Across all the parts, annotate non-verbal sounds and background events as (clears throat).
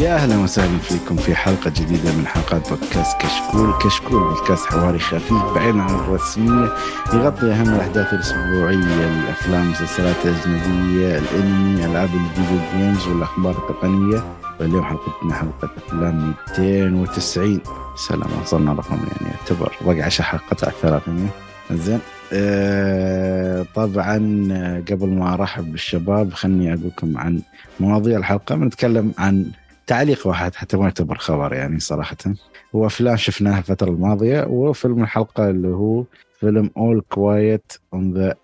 يا أهلا وسهلا فيكم في حلقة جديدة من حلقات بودكاست كشكول، كشكول بودكاست حواري خفيف بعيد عن الرسمية يغطي أهم الأحداث الأسبوعية، الأفلام، المسلسلات الأجنبية، الأنمي، ألعاب الفيديو جيمز والأخبار التقنية، واليوم حلقتنا حلقة أفلام 290 سلام وصلنا رقم يعني يعتبر باقي 10 حلقات على 300 زين. آه طبعا قبل ما أرحب بالشباب خلني أقول لكم عن مواضيع الحلقة. بنتكلم عن تعليق واحد حتى ما يعتبر خبر يعني صراحة. هو افلام شفناها الفترة الماضية وفيلم الحلقة اللي هو فيلم All Quiet on the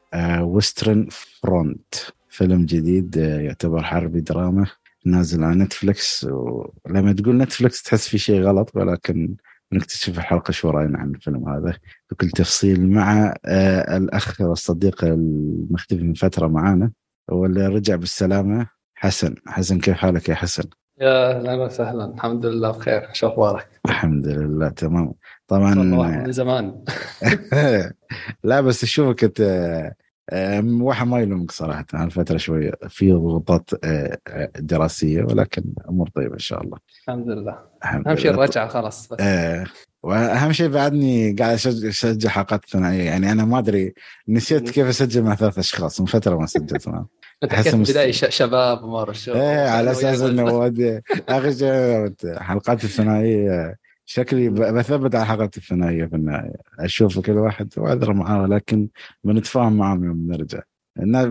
Western Front فيلم جديد آه، يعتبر حربي دراما نازل على نتفلكس ولما تقول نتفلكس تحس في شيء غلط ولكن بنكتشف في الحلقة شو رأينا عن الفيلم هذا. بكل تفصيل مع آه الأخ والصديق المختفي من فترة معانا واللي رجع بالسلامة حسن. حسن كيف حالك يا حسن؟ يا أهلا وسهلا. الحمد لله بخير. شو أخبارك؟ الحمد لله تمام. طبعا من زمان. (laughs) لا بس اشوفك انت واحد ما يلومك صراحة. هالفتره شوية في ضغوطات آه، آه، دراسية ولكن أمور طيبة إن شاء الله. الحمد لله. أهم شيء الرجعة خلاص بس. وأهم شيء بعدني قاعد اسجل حلقات ثنائية. يعني أنا ما أدري نسيت كيف أسجل مع ثلاث أشخاص. من فترة ما سجلت معهم. (laughs) أنت حكيت بداية شباب ومار الشباب إيه على أساس إنه أخي حلقات الثنائية. شكلي بثبت على حلقات الثنائية في النهاية. أشوف كل واحد واعذر معاه لكن بنتفاهم معاهم يوم نرجع.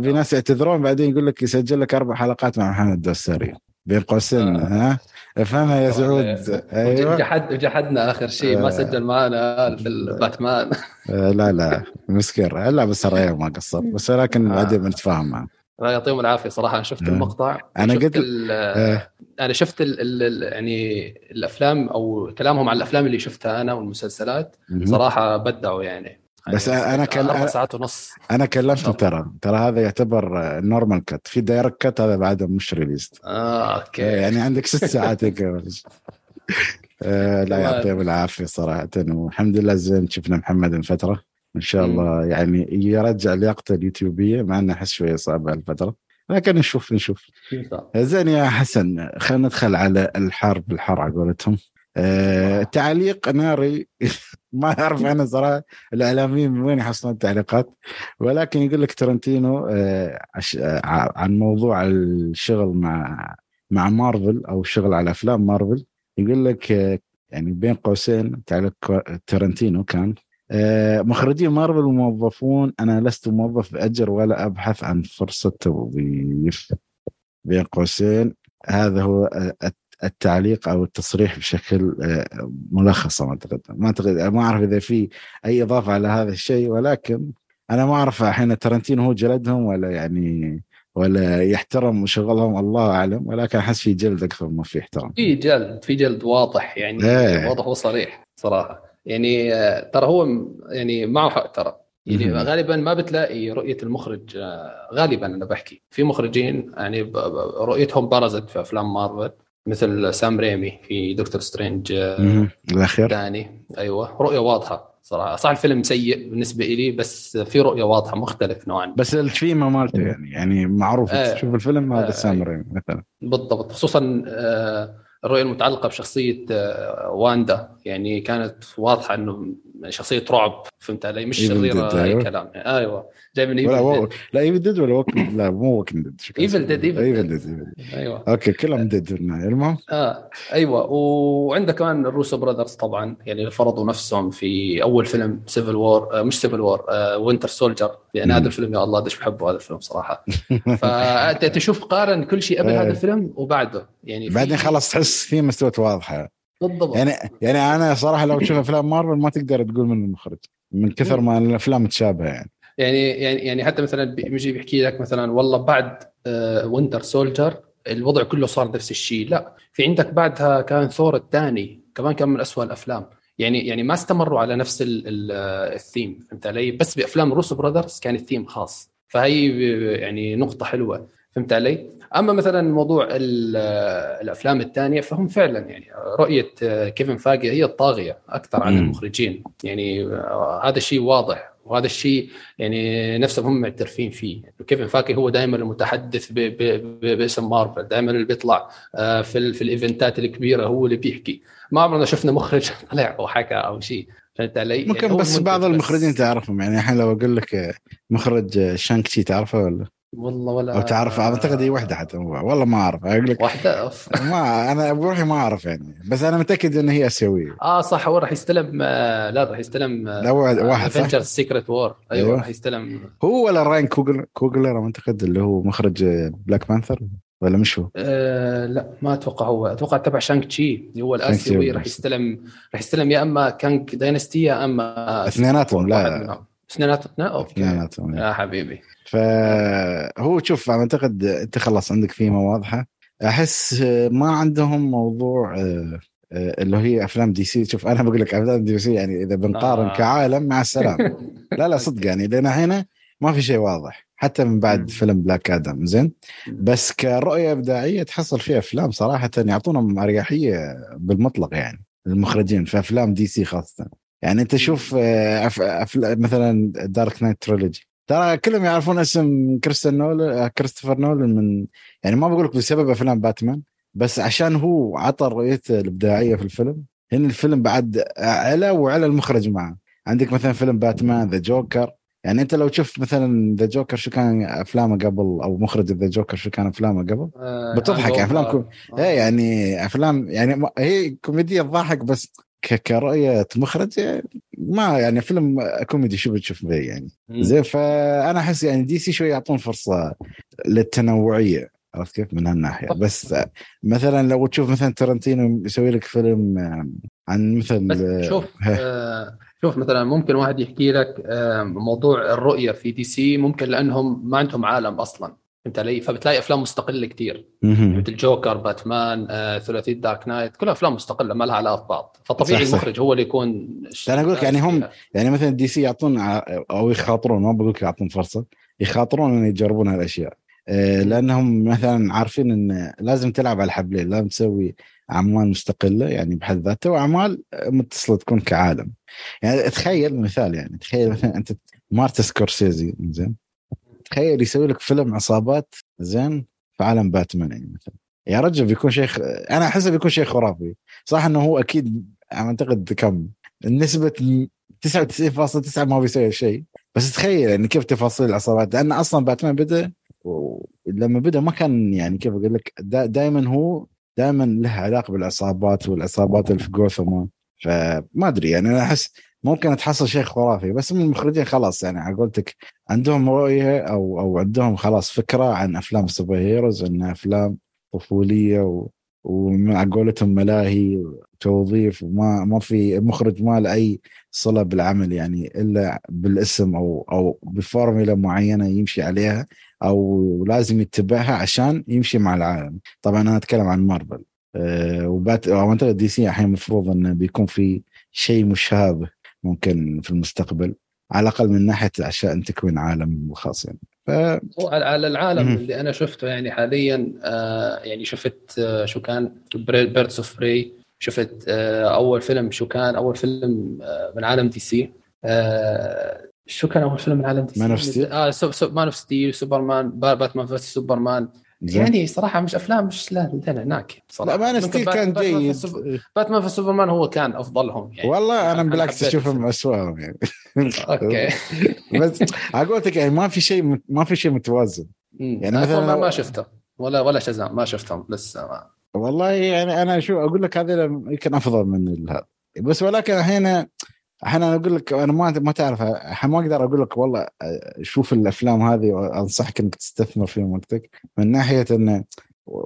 في ناس يعتذرون بعدين يقول لك يسجل لك أربع حلقات مع محمد الدوسري بين قوسين آه. ها؟ افهمها يا سعود. أيوه. جحد جحدنا آخر شيء ما آه. سجل معنا في الباتمان آه لا لا. مسكر لا بس الريال ما قصر بس ولكن آه. بعدين بنتفاهم معه الله يعطيهم العافية صراحة. أنا شفت آه. المقطع أنا قلت آه. أنا شفت ال ال يعني الأفلام أو كلامهم عن الأفلام اللي شفتها أنا والمسلسلات. صراحة بدعوا يعني. بس يعني أنا كان أربع ساعات ونص. أنا كلمته ترى ترى هذا يعتبر normal cut في director's cut هذا بعده مش released آه okay. يعني عندك ست ساعات (laughs) آه لا يعطيهم العافية صراحة. والحمد لله زين شفنا محمد من فترة. إن شاء الله يعني يرجع لياقته اليوتيوبية مع إنه أحس شوية صعب هالفتره لكن نشوف نشوف. زين يا حسن خلينا ندخل على الحرب الحر على قولتهم. آه تعليق ناري. (laughs) ما أعرف أنا صراحة الإعلاميين من وين يحصلون التعليقات. ولكن يقول لك ترنتينو آه عن موضوع الشغل مع مع مارفل أو الشغل على أفلام مارفل يقول لك آه يعني بين قوسين تعليق ترنتينو كان آه، مخرجين مارفل موظفون أنا لست موظف بأجر ولا أبحث عن فرصة توظيف بين قوسين هذا هو التعليق أو التصريح بشكل آه، ملخص ما أعتقد. ما أعتقد ما أعرف إذا في أي إضافة على هذا الشيء ولكن أنا ما أعرف الحين ترنتينو هو جلدهم ولا يعني ولا يحترم شغلهم الله أعلم. ولكن أحس في جلد أكثر ما في احترام. في جلد في جلد واضح يعني إيه. واضح وصريح صراحة. يعني آه، ترى هو يعني معه حق ترى. يعني غالبا ما بتلاقي رؤية المخرج آه، غالبا أنا بحكي. في مخرجين يعني رؤيتهم برزت في أفلام مارفل. مثل سام ريمي في دكتور سترينج الأخير. الثاني أيوه. رؤية واضحة صراحة. صح الفيلم سيء بالنسبة لي بس في رؤية واضحة مختلف نوعا. بس الثيمة مالته يعني يعني معروف. آه. تشوف الفيلم هذا آه. سام ريمي مثلا. بالضبط. خصوصا آه الرؤية المتعلقة بشخصية آه واندا. يعني كانت واضحة إنه شخصية رعب فهمت علي؟ مش شريره اي أيوة. كلام أيوه. جاي من Evil لا Evil Dead ولا ووك... لا مو Walking Dead Evil Dead Evil Dead أيوه. okay كلهم dead في النهايه المهم؟ آه أيوه. وعندك كمان ال Russo Brothers طبعا يعني فرضوا نفسهم في أول فيلم Civil War آه مش Civil War آه Winter Soldier يعني هذا الفيلم يا الله قديش بحبه هذا الفيلم صراحة؟ (laughs) فأنت تشوف قارن كل شيء قبل هذا الفيلم وبعده. يعني بعدين خلاص تحس في مستوى واضحة. بالضبط. يعني يعني أنا صراحة لو تشوف أفلام مارفل ما تقدر تقول من المخرج من كثر ما الأفلام متشابهة يعني. يعني يعني يعني حتى مثلا بيجي بيحكي لك مثلا والله بعد Winter Soldier الوضع كله صار نفس الشيء. لا في عندك بعدها كان ثور الثاني كمان كان من أسوأ الأفلام. يعني يعني ما استمروا على نفس الثيم فهمت علي؟ بس بأفلام Russo Brothers كان الثيم خاص. فهي يعني نقطة حلوة فهمت علي؟ أما مثلا موضوع الأفلام الثانية فهم فعلا يعني رؤية كيفن فاجي هي الطاغية أكثر عن المخرجين يعني هذا الشيء واضح وهذا الشيء يعني نفسهم هم معترفين فيه كيفن فاكي هو دائما المتحدث ب... ب... ب... باسم مارفل دائما اللي بيطلع آه، في. في الإيفنتات الكبيرة هو اللي بيحكي ما عمرنا شفنا مخرج (laughs) طلع وحكى أو شيء فهمت علي؟ ممكن يعني بس بعض المخرجين. تعرفهم يعني الحين لو أقول لك مخرج شانج تشي تعرفه ولا؟ والله ولا أو تعرف أعتقد هي واحدة حتى والله ما أعرف أقول لك واحدة؟ ما أنا بروحي ما أعرف يعني بس أنا متأكد إن هي آسيوية. آه صح هو راح يستلم آه، لا راح يستلم لا واحد Avengers Secret Wars أيوه راح يستلم. هو ولا راين كوغل... كوغلر أعتقد اللي هو مخرج Black Panther ولا مش هو؟ آه لا ما أتوقع هو. أتوقع تبع شانج تشي هو الآسيوي راح يستلم راح يستلم يا أما Kang Dynasty يا أما اثنيناتهم لا. اثنيناتهم؟ اثنيناتهم يا حبيبي. فهو شوف أعتقد أنت خلاص عندك فيما واضحة. أحس ما عندهم موضوع آه، آه، اللي هي أفلام دي سي. شوف أنا بقول لك أفلام دي سي يعني إذا بنقارن آه. كعالم مع السلام. (laughs) لا لا صدق يعني لأن هنا ما في شيء واضح حتى من بعد فيلم Black Adam. زين؟ بس كرؤية إبداعية تحصل فيها أفلام صراحة يعطونهم أريحية بالمطلق يعني المخرجين في أفلام دي سي خاصة. يعني أنت شوف أف... أف... مثلا Dark Knight trilogy ترى كلهم يعرفون اسم كريستن نول... كريستوفر نولان من يعني ما بقول لك بسبب أفلام باتمان بس عشان هو عطى رؤيته الإبداعية في الفيلم هنا الفيلم بعد على وعلى المخرج معه. عندك مثلا فيلم باتمان The Joker يعني أنت لو تشوف مثلا The Joker شو كان أفلامه قبل؟ أو مخرج The Joker شو كان أفلامه قبل؟ آه بتضحك يعني أفلام كو... آه. إيه يعني افلام يعني هي كوميديا تضحك بس كرؤية مخرج ما يعني فيلم كوميدي شو بتشوف به يعني. زين فأنا أحس يعني دي سي شوي يعطون فرصة للتنوعية عرفت كيف؟ من هالناحية. بس مثلا لو تشوف مثلا ترنتينو يسوي لك فيلم عن مثل شوف آه شوف مثلا ممكن واحد يحكي لك آه موضوع الرؤية في دي سي ممكن لأنهم ما عندهم عالم أصلا. فهمت علي؟ فبتلاقي أفلام مستقلة كثير مثل جوكر باتمان آه، ثلاثيه Dark Knight كلها أفلام مستقلة ما لها علاقة ببعض. فطبيعي صح المخرج صح. هو اللي يكون أنا أقول لك يعني هم يعني مثلا DC يعطون أو يخاطرون ما بقول لك يعطون فرصة يخاطرون ان يجربون هالأشياء. آه، لأنهم مثلا عارفين إن لازم تلعب على الحبلين لازم تسوي أعمال مستقلة يعني بحد ذاتها وأعمال متصلة تكون كعالم. يعني تخيل مثال يعني تخيل مثلا أنت مارتن سكورسيزي زين تخيل يسوي لك فيلم عصابات زين في عالم باتمان يعني مثلا. يا رجل بيكون شيء أنا أحسه بيكون شيء خرافي. صح إنه هو أكيد أعتقد كم نسبه 99.9 ما بيسوي شيء. بس تخيل يعني كيف تفاصيل العصابات. لأن أصلا باتمان بدأ لما بدأ ما كان يعني كيف أقول لك دائما هو دائما له علاقة بالعصابات والعصابات اللي في جوثم فما أدري يعني أنا أحس ممكن تحصل شيء خرافي بس من المخرجين خلاص يعني على قولتك عندهم رؤية أو أو عندهم خلاص فكرة عن أفلام السوبر هيروز انها أفلام طفولية و ومع قولتهم ملاهي توظيف وما ما في مخرج ما له أي صلة بالعمل يعني إلا بالاسم أو أو بفورمولا معينة يمشي عليها أو لازم يتبعها عشان يمشي مع العالم. طبعا أنا أتكلم عن مارفل. أه وبات دي سي الحين المفروض إنه بيكون في شيء مشابه. ممكن في المستقبل على الأقل من ناحية عشان تكوين عالم خاص يعني. ف... على العالم م- اللي أنا شفته يعني حاليا آه يعني شفت آه شو كان؟ Birds of Prey شفت آه أول فيلم شو كان؟ أول فيلم آه من عالم DC. آه شو كان أول فيلم من عالم DC؟ Man of Steel آه Man of Steel سوبرمان Batman versus Superman يعني صراحة مش أفلام مش لهناك. صراحة. لا Man Steel كان جيد. Batman v Superman هو كان أفضلهم يعني. والله أنا بالعكس أشوفهم اسوءهم يعني. أوكي. (laughs) بس قولتك يعني ما في شيء ما في شيء متوازن. يعني مثلا ما شفته ولا ولا شزام ما شفتهم لسه ما. والله يعني أنا شو أقول لك هذا يمكن أفضل من هذا. بس ولكن هنا أنا أقول لك أنا ما ما تعرف ما أقدر أقول لك والله شوف الأفلام هذه وأنصحك إنك تستثمر فيهم وقتك. من ناحية إنه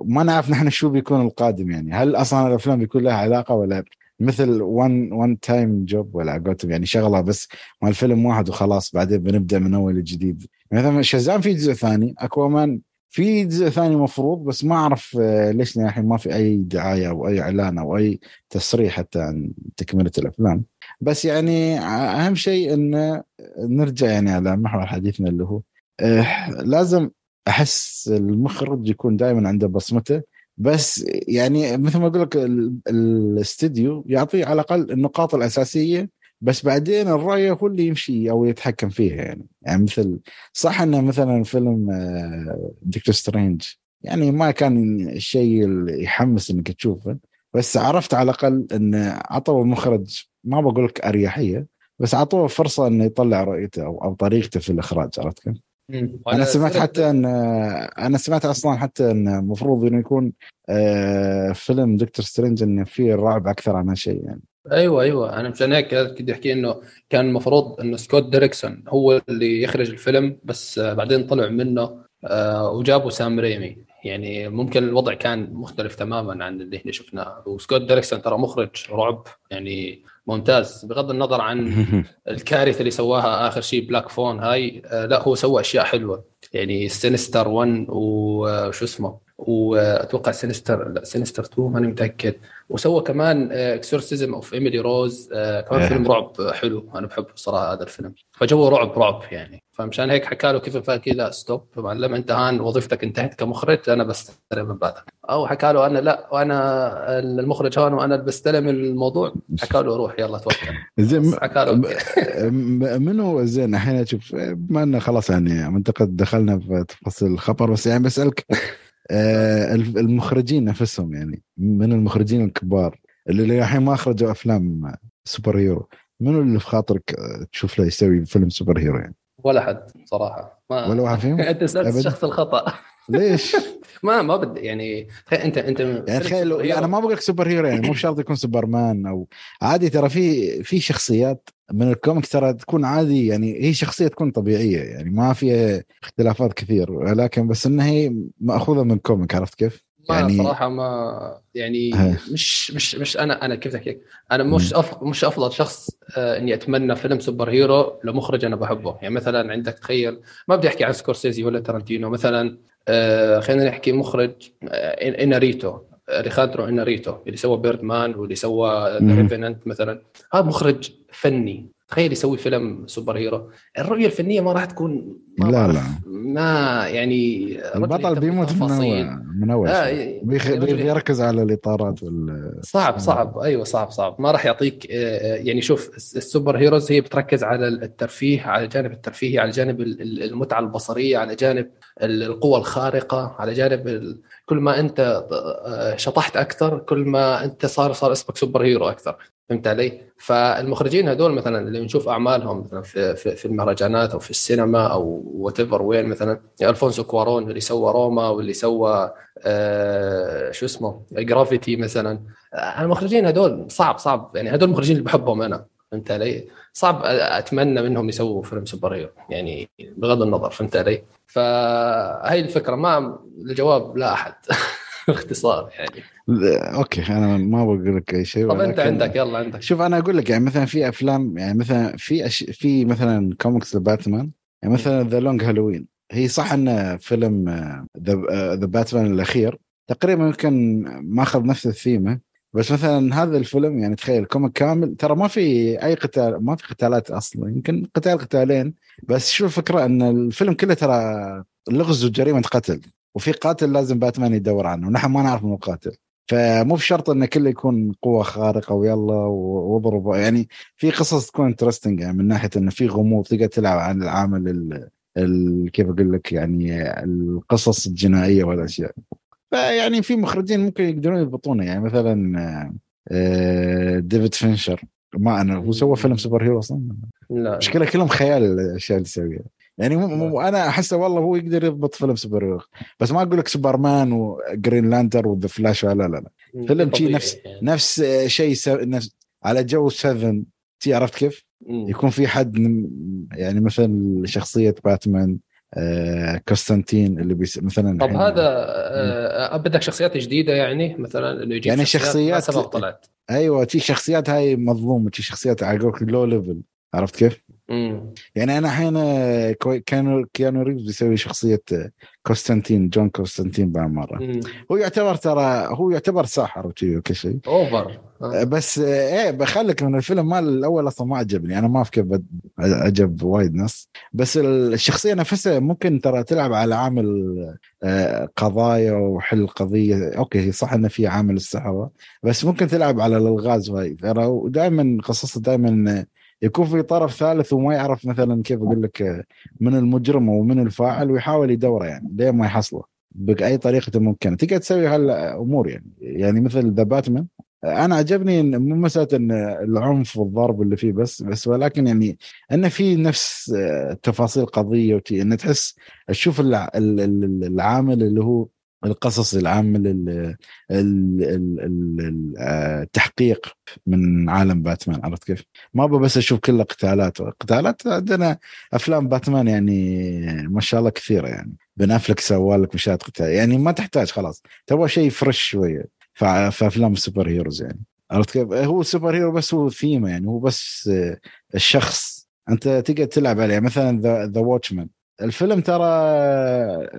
ما نعرف نحن شو بيكون القادم يعني. هل أصلا الأفلام بيكون لها علاقة ولا مثل وان وان تايم جوب ولا قلتهم يعني شغلة بس مال فيلم واحد وخلاص بعدين بنبدأ من أول جديد. مثلا شزام في جزء ثاني أكوامان في جزء ثاني مفروض بس ما أعرف آه، ليش الحين ما في أي دعاية أو أي إعلان أو أي تصريح حتى عن تكملة الأفلام. بس يعني أهم شيء إن نرجع يعني على محور حديثنا اللي هو أه لازم أحس المخرج يكون دائما عنده بصمته بس يعني مثل ما أقول لك الاستديو يعطي على الأقل النقاط الأساسية بس بعدين الرؤيه هو اللي يمشي أو يتحكم فيها يعني. يعني مثل صح إنه مثلا فيلم دكتور سترينج يعني ما كان الشيء اللي يحمس إنك تشوفه بس عرفت على الأقل إن عطوا المخرج ما بقول لك أريحية بس عطوه فرصة إنه يطلع رؤيته أو, أو طريقته في الإخراج عرفت كيف؟ أنا سمعت حتى ان أنا سمعت أصلا حتى إن المفروض إنه يكون آه، فيلم Doctor Strange إنه فيه رعب أكثر عن شيء يعني. أيوه أيوه. أنا مشان هيك كنت احكي إنه كان المفروض إنه سكوت ديريكسون هو اللي يخرج الفيلم بس بعدين طلع منه آه، وجابوا سام ريمي. يعني ممكن الوضع كان مختلف تماما عن اللي إحنا شفناه. وسكوت ديريكسون ترى مخرج رعب يعني ممتاز. بغض النظر عن (laughs) الكارثة اللي سواها آخر شيء Black Phone هاي آه، لا هو سوى أشياء حلوة. يعني Sinister 1 وشو اسمه؟ واتوقع Sinister لا Sinister 2 ماني متأكد. وسوى كمان Exorcism of Emily Rose كمان فيلم رعب حلو. أنا بحبه صراحة هذا الفيلم. فجو رعب رعب يعني. فمشان هيك حكى له كيفن فايجي لا stop معلم انت هان وظيفتك انتهت كمخرج أنا بستلم من بعدك أو حكى له أنا لا وأنا المخرج هون وأنا اللي بستلم الموضوع. حكى له روح يلا توكل. زين حكى له. (laughs) منو؟ زين الحين أشوف بما إنه خلاص يعني منطقه دخلنا في تفاصيل الخبر بس يعني بسألك (laughs) آه، المخرجين نفسهم يعني من المخرجين الكبار اللي الحين ما أخرجوا أفلام superhero منو اللي في خاطرك تشوف له يسوي فيلم superhero يعني؟ ولا حد صراحة ما ولا واحد فيهم؟ (laughs) أنت سالت الشخص الخطأ (laughs) ليش؟ ما ما بدي يعني انت أنت يعني تخيل أنا ما بقول لك superhero يعني مو شرط يكون سوبرمان أو عادي ترى في في شخصيات من ال comic ترى تكون عادي يعني هي شخصية تكون طبيعية يعني ما فيها اختلافات كثير ولكن بس إنها هي مأخوذة من comic عرفت كيف؟ يعني صراحة ما يعني مش مش مش أنا أنا كيف هيك أنا مش أف... مش أفضل شخص آه إني أتمنى فيلم superhero لمخرج أنا بحبه. يعني مثلا عندك تخيل ما بدي أحكي عن سكورسيزي ولا ترنتينو مثلا آه خلينا نحكي مخرج آه إناريتو أليخاندرو إناريتو اللي سوى Birdman واللي سوى The Revenant مثلا. هذا مخرج فني. تخيل يسوي فيلم superhero. الرؤية الفنية ما راح تكون ما لا لا. ما يعني البطل بيموت من اول من أول آه بيركز على الإطارات وال صعب صعب. أيوه صعب صعب. ما راح يعطيك آه، يعني شوف ال superheroes هي بتركز على الترفيه على الجانب الترفيهي على جانب المتعة البصرية على جانب القوى الخارقة على جانب كل ما أنت آه، شطحت أكثر كل ما أنت صار صار اسمك superhero أكثر. فهمت علي؟ فالمخرجين هذول مثلا اللي نشوف أعمالهم مثلا في في, المهرجانات أو في السينما أو وات وين مثلا ألفونسو كوارون اللي سوى روما واللي سوى آه شو اسمه Gravity مثلا المخرجين هذول صعب صعب يعني هذول المخرجين اللي بحبهم أنا فهمت علي؟ صعب أتمنى منهم يسووا فيلم superhero يعني بغض النظر فهمت علي؟ فهي الفكرة ما الجواب لا أحد (laughs) باختصار يعني okay أنا ما بقول لك أي شيء طب أنت عندك يلا عندك. شوف أنا أقول لك يعني مثلا في أفلام يعني مثلا في أش... في مثلا كوميكس لباتمان يعني مثلا The Long Halloween هي صح انه فيلم the The Batman الأخير تقريبا يمكن ماخذ نفس الثيمه بس مثلا هذا الفيلم يعني تخيل comic كامل ترى ما في أي قتال ما في قتالات أصلا يمكن قتال قتالين بس شو الفكرة؟ إن الفيلم كله ترى لغز وجريمه قتل وفي قاتل لازم باتمان يدور عنه ونحن ما نعرف من القاتل فمو بشرط انه كله يكون قوة خارقة ويلا واضرب. يعني في قصص تكون interesting يعني من ناحية إنه في غموض تقدر تلعب عن العامل ال كيف أقول لك يعني القصص الجنائية والأشياء. فيعني في مخرجين ممكن يقدرون يضبطونه. يعني مثلا آه، ديفيد فينشر. ما أنا هو سوى فيلم superhero أصلا؟ لا. مشكلة كلهم خيال الأشياء اللي يسويها. يعني مو أنا احسه والله هو يقدر يضبط فيلم سوبر هيرو. بس ما أقول لك سوبرمان وجرين لانتر وذا فلاش لا لا لا. فيلم شيء نفس يعني. نفس شيء نفس على جو 7 تي عرفت كيف؟ يكون في حد يعني مثلا شخصية باتمان آه كونستانتين اللي بيس مثلا طب هذا آه بدك شخصيات جديدة يعني؟ مثلا إنه يجيب يعني شخصيات, شخصيات طلعت. أيوه تي شخصيات هاي مظلومة تي شخصيات على لو ليفل عرفت كيف؟ مم. يعني أنا الحين كانوا كيانو ريفز بيسوي شخصية كوستانتين جون كوستانتين بعد مرة. هو يعتبر ترى هو يعتبر ساحر وكل شيء. اوفر آه. بس إيه بخلك من الفيلم مال الأول أصلا ما عجبني. أنا ما أعرف كيف عجب وايد ناس. بس الشخصية نفسها ممكن ترى تلعب على عامل آه، قضايا وحل قضية. أوكي هي صح انه في عامل السحرة بس ممكن تلعب على الألغاز وهي ترى دائما قصصها دائما يكون في طرف ثالث وما يعرف مثلا كيف أقول لك من المجرم ومن الفاعل ويحاول يدوره يعني لين ما يحصله بأي طريقة ممكنة. تقدر تسوي هالأمور يعني. يعني مثل ذا باتمان أنا عجبني إن مو مسألة إن العنف والضرب اللي فيه بس بس ولكن يعني انه في نفس تفاصيل قضية وتي انه تحس تشوف العامل اللي هو القصص العامل التحقيق من عالم باتمان عرفت كيف؟ ما بس أشوف كله قتالات قتالات عندنا أفلام باتمان يعني ما شاء الله كثيرة يعني بن أفليك سوى لك مشاهد قتال يعني ما تحتاج خلاص تبغى شيء fresh شوية في أفلام ال super heroes يعني عرفت كيف؟ هو super hero بس هو ثيمة يعني هو بس الشخص أنت تقدر تلعب عليه مثلا ذا واتشمان الفيلم ترى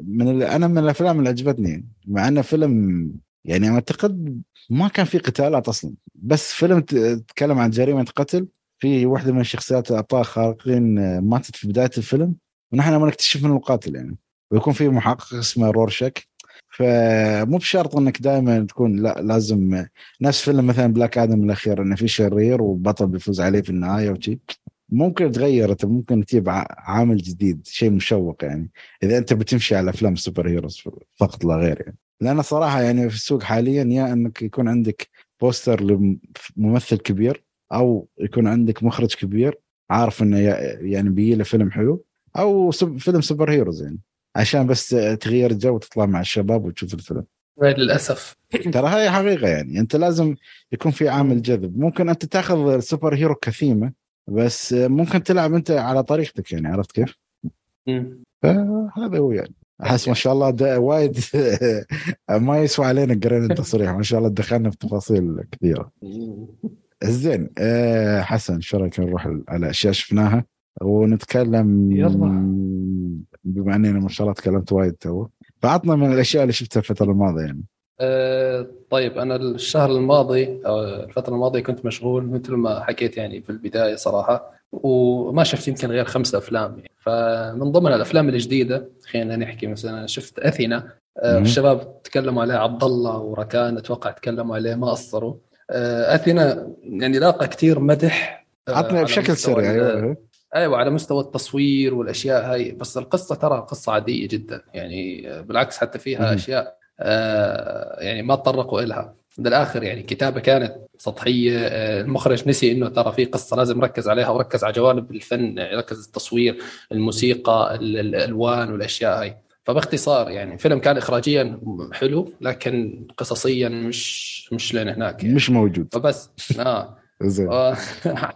من أنا من الأفلام اللي عجبتني مع إنه فيلم يعني أعتقد ما كان في قتالات أصلا بس فيلم تتكلم عن جريمة قتل في واحدة من الشخصيات الابطال الخارقين ماتت في بداية الفيلم ونحن ما نكتشف من القاتل يعني ويكون في محقق اسمه رورشاك. فمو بشرط إنك دائما تكون لا لازم نفس فيلم مثلا بلاك آدم الأخير انه في شرير وبطل بيفوز عليه في النهاية وشي. ممكن تغير انت ممكن تجيب عامل جديد شيء مشوق يعني. إذا أنت بتمشي على أفلام ال super heroes فقط لا غير يعني. لأن صراحة يعني في السوق حاليا يا إنك يكون عندك poster لممثل كبير أو يكون عندك مخرج كبير عارف إنه يعني بيجي له فيلم حلو أو فيلم super heroes يعني. عشان بس تغير الجو وتطلع مع الشباب وتشوف الفيلم. للأسف. ترى هاي حقيقة يعني. أنت لازم يكون في عامل جذب. ممكن أنت تأخذ ال super hero كثيمة بس ممكن تلعب أنت على طريقتك يعني عرفت كيف؟ فهذا هو يعني. أحس ما شاء الله وايد (laughs) ما يسوى علينا قرينا التصريح. ما شاء الله دخلنا في تفاصيل كثيرة. زين أه حسن شو رأيك نروح على أشياء شفناها؟ ونتكلم يلا. بما أننا ما شاء الله تكلمت وايد تو. فعطنا من الأشياء اللي شفتها الفترة الماضية يعني. طيب أنا الشهر الماضي أو الفترة الماضية كنت مشغول مثل ما حكيت يعني في البداية صراحة وما شفت يمكن غير خمسة أفلام يعني. فمن ضمن الأفلام الجديدة خلينا نحكي مثلا شفت أثينا. أه الشباب تكلموا عليه عبد الله وركان أتوقع تكلموا عليه ما قصروا أه أثينا يعني لاقى كثير مدح آه، عطنا بشكل سريع أيوه. أيوه على مستوى التصوير والأشياء هاي. بس القصة ترى قصة عادية جدا يعني. بالعكس حتى فيها أشياء آه يعني ما تطرقوا لها بالاخر يعني كتابة كانت سطحية آه المخرج نسي إنه ترى في قصة لازم نركز عليها وركز على جوانب الفن ركز التصوير الموسيقى الألوان والأشياء هاي. فباختصار يعني فيلم كان اخراجيا حلو لكن قصصيا مش مش لين هناك يعني. مش موجود. فبس. آه. (laughs) زين. (laughs)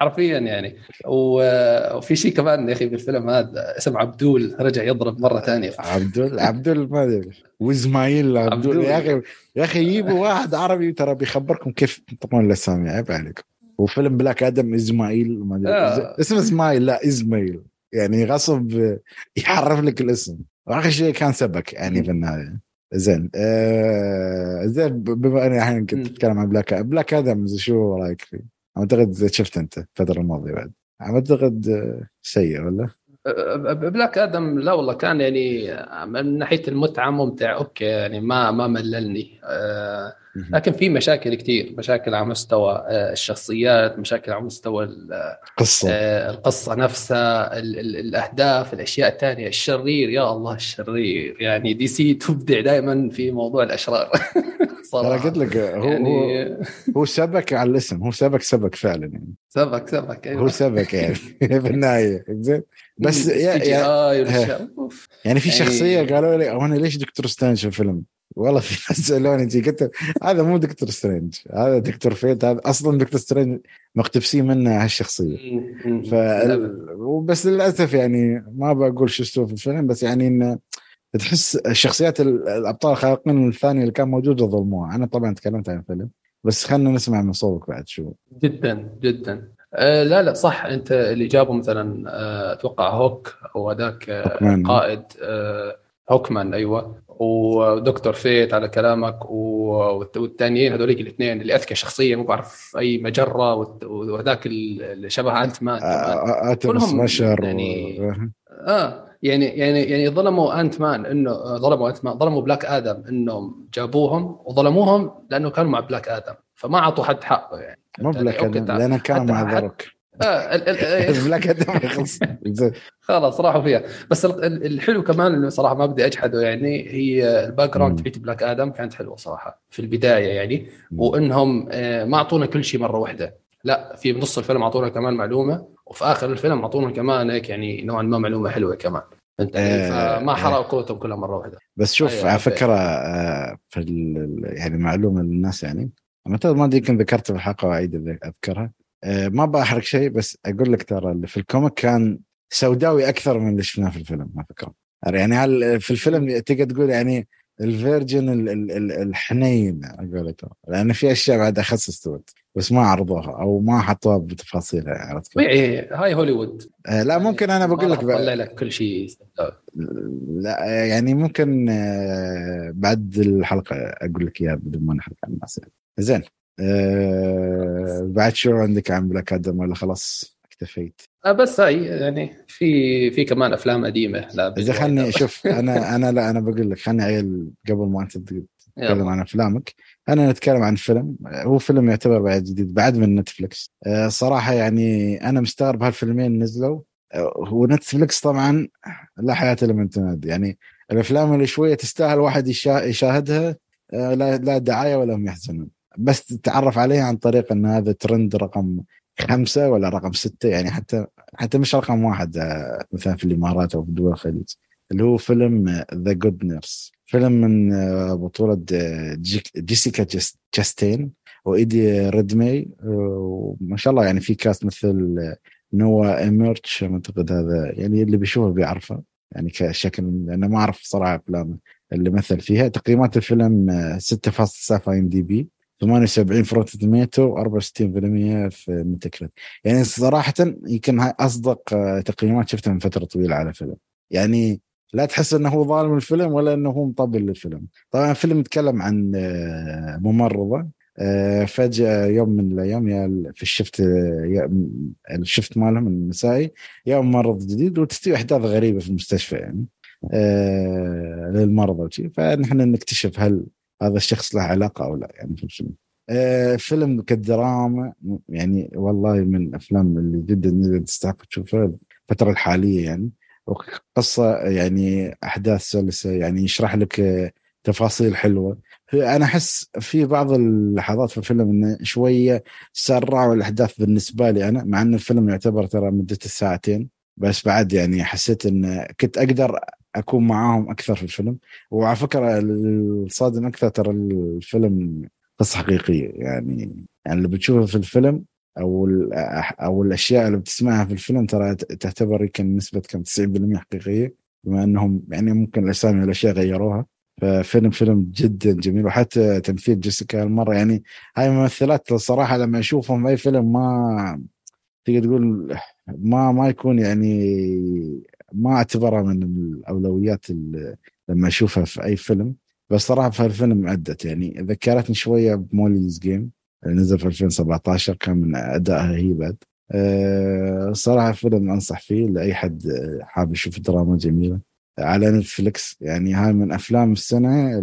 حرفيا يعني. وفي شيء كمان يا أخي بالفيلم هذا اسم عبدول رجع يضرب مرة ثانية. عبدول عبدول ما أدري. وإسماعيل عبدول يا أخي يا أخي يجيبوا واحد عربي ترى بيخبركم كيف تنطقون الاسامي عيب عليكم وفيلم بلاك آدم إسماعيل ما أدري. آه. اسمه إسماعيل لا إسماعيل. يعني غصب يحرف لك الاسم. واخر شيء كان سبك يعني في النهايه زين. آه زين بما أني الحين كنت أتكلم عن بلاك بلاك آدم شو رأيك فيه؟ أعتقد شفت أنت الفترة الماضية بعد. أعتقد سيء ولا؟ بلاك آدم لا والله كان يعني من ناحية المتعة ممتع أوكي يعني ما ما مللني. آه، لكن في مشاكل كثير مشاكل على مستوى آه، الشخصيات مشاكل على مستوى القصة آه، القصة نفسها الاهداف الاشياء الثانية الشرير يا الله الشرير يعني دي سي تبدع دائما في موضوع الاشرار صراحة قلت لك هو يعني... هو سبك على الاسم هو سبك سبك فعلا يعني سبك سبك أيوة. هو سبك يعني في النهايه زين بس يا يا يعني في شخصيه يعني... قالوا لي أنا ليش دكتور سترينج في الفيلم؟ والله في ناس سألوني قلت هذا مو دكتور سترينج هذا دكتور فيت هذا أصلا دكتور سترينج مقتبسين منه هالشخصية. ف بس للأسف يعني ما بقول شو استوى في الفيلم بس يعني إنه تحس الشخصيات الأبطال الخارقين الثانية اللي كان موجوده ظلموها أنا طبعا تكلمت عن الفيلم بس خلينا نسمع من صوتك بعد شو جدا جدا. آه لا لا صح. أنت اللي جابوا مثلا آه أتوقع هوك أو هذاك آه قائد آه هوكمان أيوه. ودكتور فيت على كلامك والثانيين هذوليك الاثنين اللي أذكى شخصية مو بعرف أي مجرة وهذاك اللي شبه انت مان كلهم مشر يعني و... آه يعني يعني يعني ظلموا انت مان إنه ظلموا انت مان ظلموا بلاك آدم إنهم جابوهم وظلموهم لأنه كانوا مع بلاك آدم فما أعطوا حد حقه يعني. مو بلاك آدم لأنه كان مع ذا روك (laughs) بلاك آدم خلاص راحوا فيها. بس الحلو كمان إنه صراحة ما بدي أجحده يعني هي ال background تبعت بلاك آدم كانت حلوة صراحة في البداية يعني. وإنهم آه، ما أعطونا كل شيء مرة واحدة. لا في بنص الفيلم أعطونا كمان معلومة وفي آخر الفيلم أعطونا كمان هيك يعني نوعا ما معلومة حلوة كمان. علي؟ فما آه، حرقوا قوتهم كلها مرة واحدة. بس شوف أيوة على فكرة آه، في يعني معلومة للناس يعني. ما أدري يمكن ذكرت في الحلقة وأعيد أذكرها. آه، ما بحرق شيء بس أقول لك ترى اللي في ال comic كان سوداوي أكثر من اللي شفناه في الفيلم على فكره يعني هل في الفيلم تقدر تقول يعني ال version الحنين أقول لأن في أشياء بعد اخس استوت بس ما عرضوها أو ما حطوها بتفاصيلها عرفت طبيعي هاي هوليوود. آه لا ممكن أنا بقول لك طلع لك كل شيء. لا يعني ممكن آه بعد الحلقة أقول لك إياها بدون ما نحرق عن الناس. زين. آه بعد شو عندك عن بلاك آدم ولا خلاص اكتفيت؟ آه بس هاي يعني في في كمان أفلام قديمة لا إذا خلني شوف أنا أنا لا أنا بقول لك خلني عيل قبل ما أنت تتكلم عن أفلامك. أنا نتكلم عن فيلم. هو فيلم يعتبر بعد جديد بعد من نتفلكس آه صراحة يعني أنا مستغرب هالفيلمين نزلوا. آه ونتفلكس طبعا لا حياة لمن تنادي. يعني الأفلام اللي شوية تستاهل واحد يشاهدها لا لا دعاية ولا هم يحزنون. بس تتعرف عليها عن طريق إن هذا ترند رقم خمسة ولا رقم ستة يعني حتى حتى مش رقم واحد آه، مثلا في الإمارات أو في دول الخليج. اللي هو فيلم The Good Nurse فيلم من آه، بطولة آه، جيسيكا تشاستين وإيدي ريدماين وما شاء الله يعني في cast مثل نوا إيميرتش أعتقد هذا يعني اللي بيشوفه بيعرفه. يعني كشكل لأنه ما أعرف صراحة أفلامه اللي مثل فيها. تقييمات الفيلم 6.7 IMDb 78 في Rotten Tomatoes 64% في Metacritic. يعني صراحة يمكن هاي أصدق آه، تقييمات شفتها من فترة طويلة على فيلم. يعني لا تحس إنه هو ظالم الفيلم ولا إنه هو مطبل للفيلم. طبعا الفيلم يتكلم عن آه، ممرضة آه، فجأة يوم من الأيام يا في الشفت الشفت مالهم النسائي يا ممرض جديد وتستوي أحداث غريبة في المستشفى يعني للمرضى وشي. فنحن نكتشف هل هذا الشخص له علاقة أو لا يعني في الفيلم آه فيلم كدراما يعني والله من الأفلام اللي جدا تستحق تشوفها الفترة الحالية يعني. وقصة يعني أحداث سلسة يعني يشرح لك تفاصيل حلوة. أنا أحس في بعض اللحظات في الفيلم إنه شوية سرعوا الأحداث بالنسبة لي أنا مع إن الفيلم يعتبر ترى مدته ساعتين. بس بعد يعني حسيت ان كنت أقدر أكون معاهم أكثر في الفيلم. وعلى فكرة الصادم أكثر ترى الفيلم قصة حقيقية. يعني يعني اللي بتشوفه في الفيلم أو أو الأشياء اللي بتسمعها في الفيلم ترى تعتبر يمكن نسبة كم 90% حقيقية بما إنهم يعني ممكن الاسامي والاشياء غيروها. ففيلم فيلم جدا جميل. وحتى تمثيل جيسيكا المره يعني هاي الممثلات الصراحه لما أشوفهم أي فيلم ما تقدر تقول ما ما يكون يعني ما اعتبرها من الأولويات لما أشوفها في أي فيلم بس صراحة في الفيلم ادت يعني ذكرتني شوية بموليز جيم نزل في 2017 كان من أدائها هي بعد. أه صراحة فيلم أنصح فيه لأي حد حاب يشوف دراما جميلة. على نتفلكس يعني هاي من أفلام السنة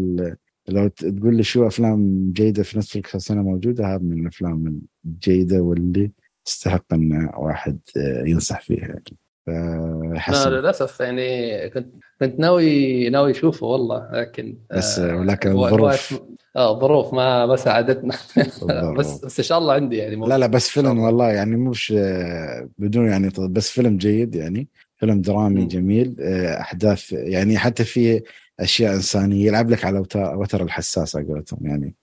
لو تقول لي شو أفلام جيدة في نتفلكس السنة موجودة هذا من الأفلام الجيدة واللي تستحق إن واحد ينصح فيها. يعني. لا للأسف يعني كنت كنت ناوي ناوي أشوفه والله لكن بس ولكن آه الظروف. آه ظروف ما ما ساعدتنا. (laughs) بس بس إن شاء الله عندي يعني لا لا بس فيلم والله يعني مش آه، بدون يعني بس فيلم جيد يعني. فيلم درامي م. جميل. آه، أحداث يعني حتى في أشياء إنسانية. يلعب لك على وتر الحساس على قولتهم يعني.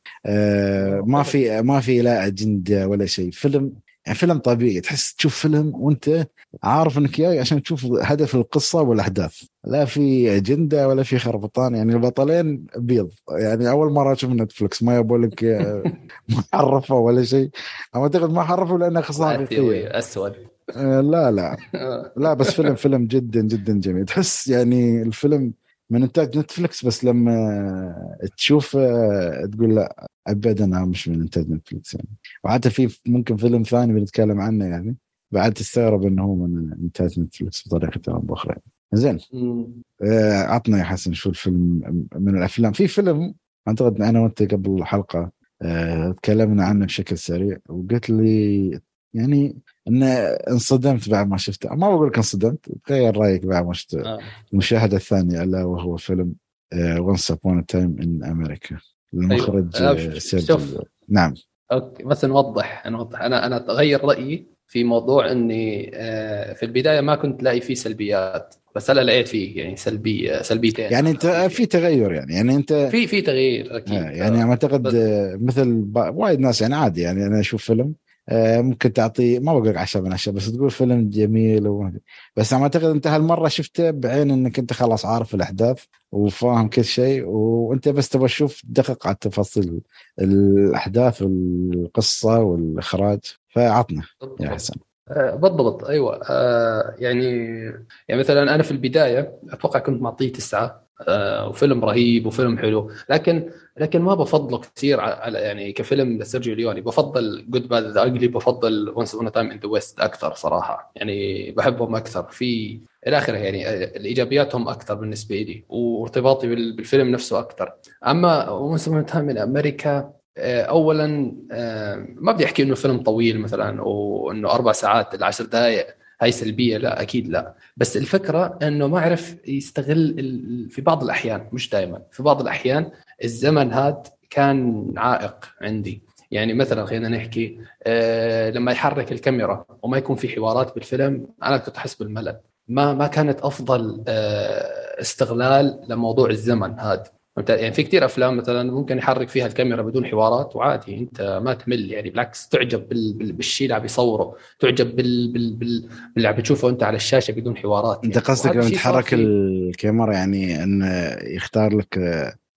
ما في ما في لا أجندة ولا شيء. فيلم يعني فيلم طبيعي تحس تشوف فيلم وانت عارف انك جاي عشان تشوف هدف القصة والأحداث. لا في أجندة ولا في خربطان يعني البطلين بيض. يعني أول مرة أشوف نتفلكس ما يبغى لك (laughs) ما حرفوا ولا شيء. أعتقد ما حرفوا لأنه خسارة أسود. آه، لا لا. (laughs) لا بس فيلم فيلم جدا جدا جميل. تحس يعني الفيلم من انتاج نتفلكس بس لما تشوف تقول لا ابدا أنا مش من إنتاج نتفلكس يعني. وحتى في ممكن فيلم ثاني بنتكلم عنه يعني. بعد تستغرب إنه هو من إنتاج نتفلكس بطريقة أو بأخرى. يعني. زين آه، عطنا يا حسن شو الفيلم من الأفلام. في فيلم أعتقد أنا وأنت قبل الحلقة أه تكلمنا عنه بشكل سريع وقلت لي يعني إن انصدمت بعد ما شفته. ما بقول لك انصدمت تغير رأيك بعد ما شفت آه. المشاهدة الثانية الا وهو فيلم Once Upon a Time in America المخرج أيوة. آه، شوف-. نعم. okay بس نوضح نوضح. أنا أنا تغير رأيي في موضوع إني آه، في البداية ما كنت لاقي فيه سلبيات بس هلا لقيت فيه يعني سلبي سلبيتين. يعني أنت في تغير يعني. يعني أنت في في تغيير أكيد. آه، يعني أعتقد آه، مثل وايد ناس يعني عادي يعني. أنا أشوف فيلم آه، ممكن تعطي ما بقول لك 10 من 10 بس تقول فيلم جميل و... بس أنا أعتقد أنت هالمرة شفته بعين إنك أنت خلاص عارف الأحداث وفاهم كل شيء وأنت بس تبغى تشوف دقق على التفاصيل الأحداث والقصة والإخراج فعطنا يا حسن. آه، بالضبط أيوه. آه، يعني يعني مثلا أنا في البداية أتوقع كنت معطيه تسعة. آه، وفيلم رهيب وفيلم حلو. لكن لكن ما بفضله كثير على يعني كفيلم لسيرجيو ليوني. بفضل Good Bad the Ugly بفضل Once Upon a Time in the West أكثر صراحة. يعني بحبهم أكثر. في إلى آخره يعني آه، الإيجابياتهم أكثر بالنسبة لي وارتباطي بال- بالفيلم نفسه أكثر. أما Once Upon a Time in America آه، اولا آه، ما بدي أحكي إنه فيلم طويل مثلا وإنه أربع ساعات العشر دقائق هاي سلبية لا أكيد لا. بس الفكرة إنه ما عرف يستغل في بعض الأحيان مش دائما في بعض الأحيان الزمن هاد كان عائق عندي. يعني مثلا خلينا نحكي آه، لما يحرك الكاميرا وما يكون في حوارات بالفيلم أنا كنت أحس بالملل. ما ما كانت أفضل آه، استغلال لموضوع الزمن فهمت؟ يعني في كثير أفلام مثلا ممكن يحرك فيها الكاميرا بدون حوارات وعادي. أنت ما تمل يعني بالعكس تعجب بال- بال- بالشيء اللي عم يصوره. تعجب بال... بال... بال... باللي عم بتشوفه أنت على الشاشة بدون حوارات أنت يعني. قصدك وهذا لما تحرك الكاميرا يعني انه يختار لك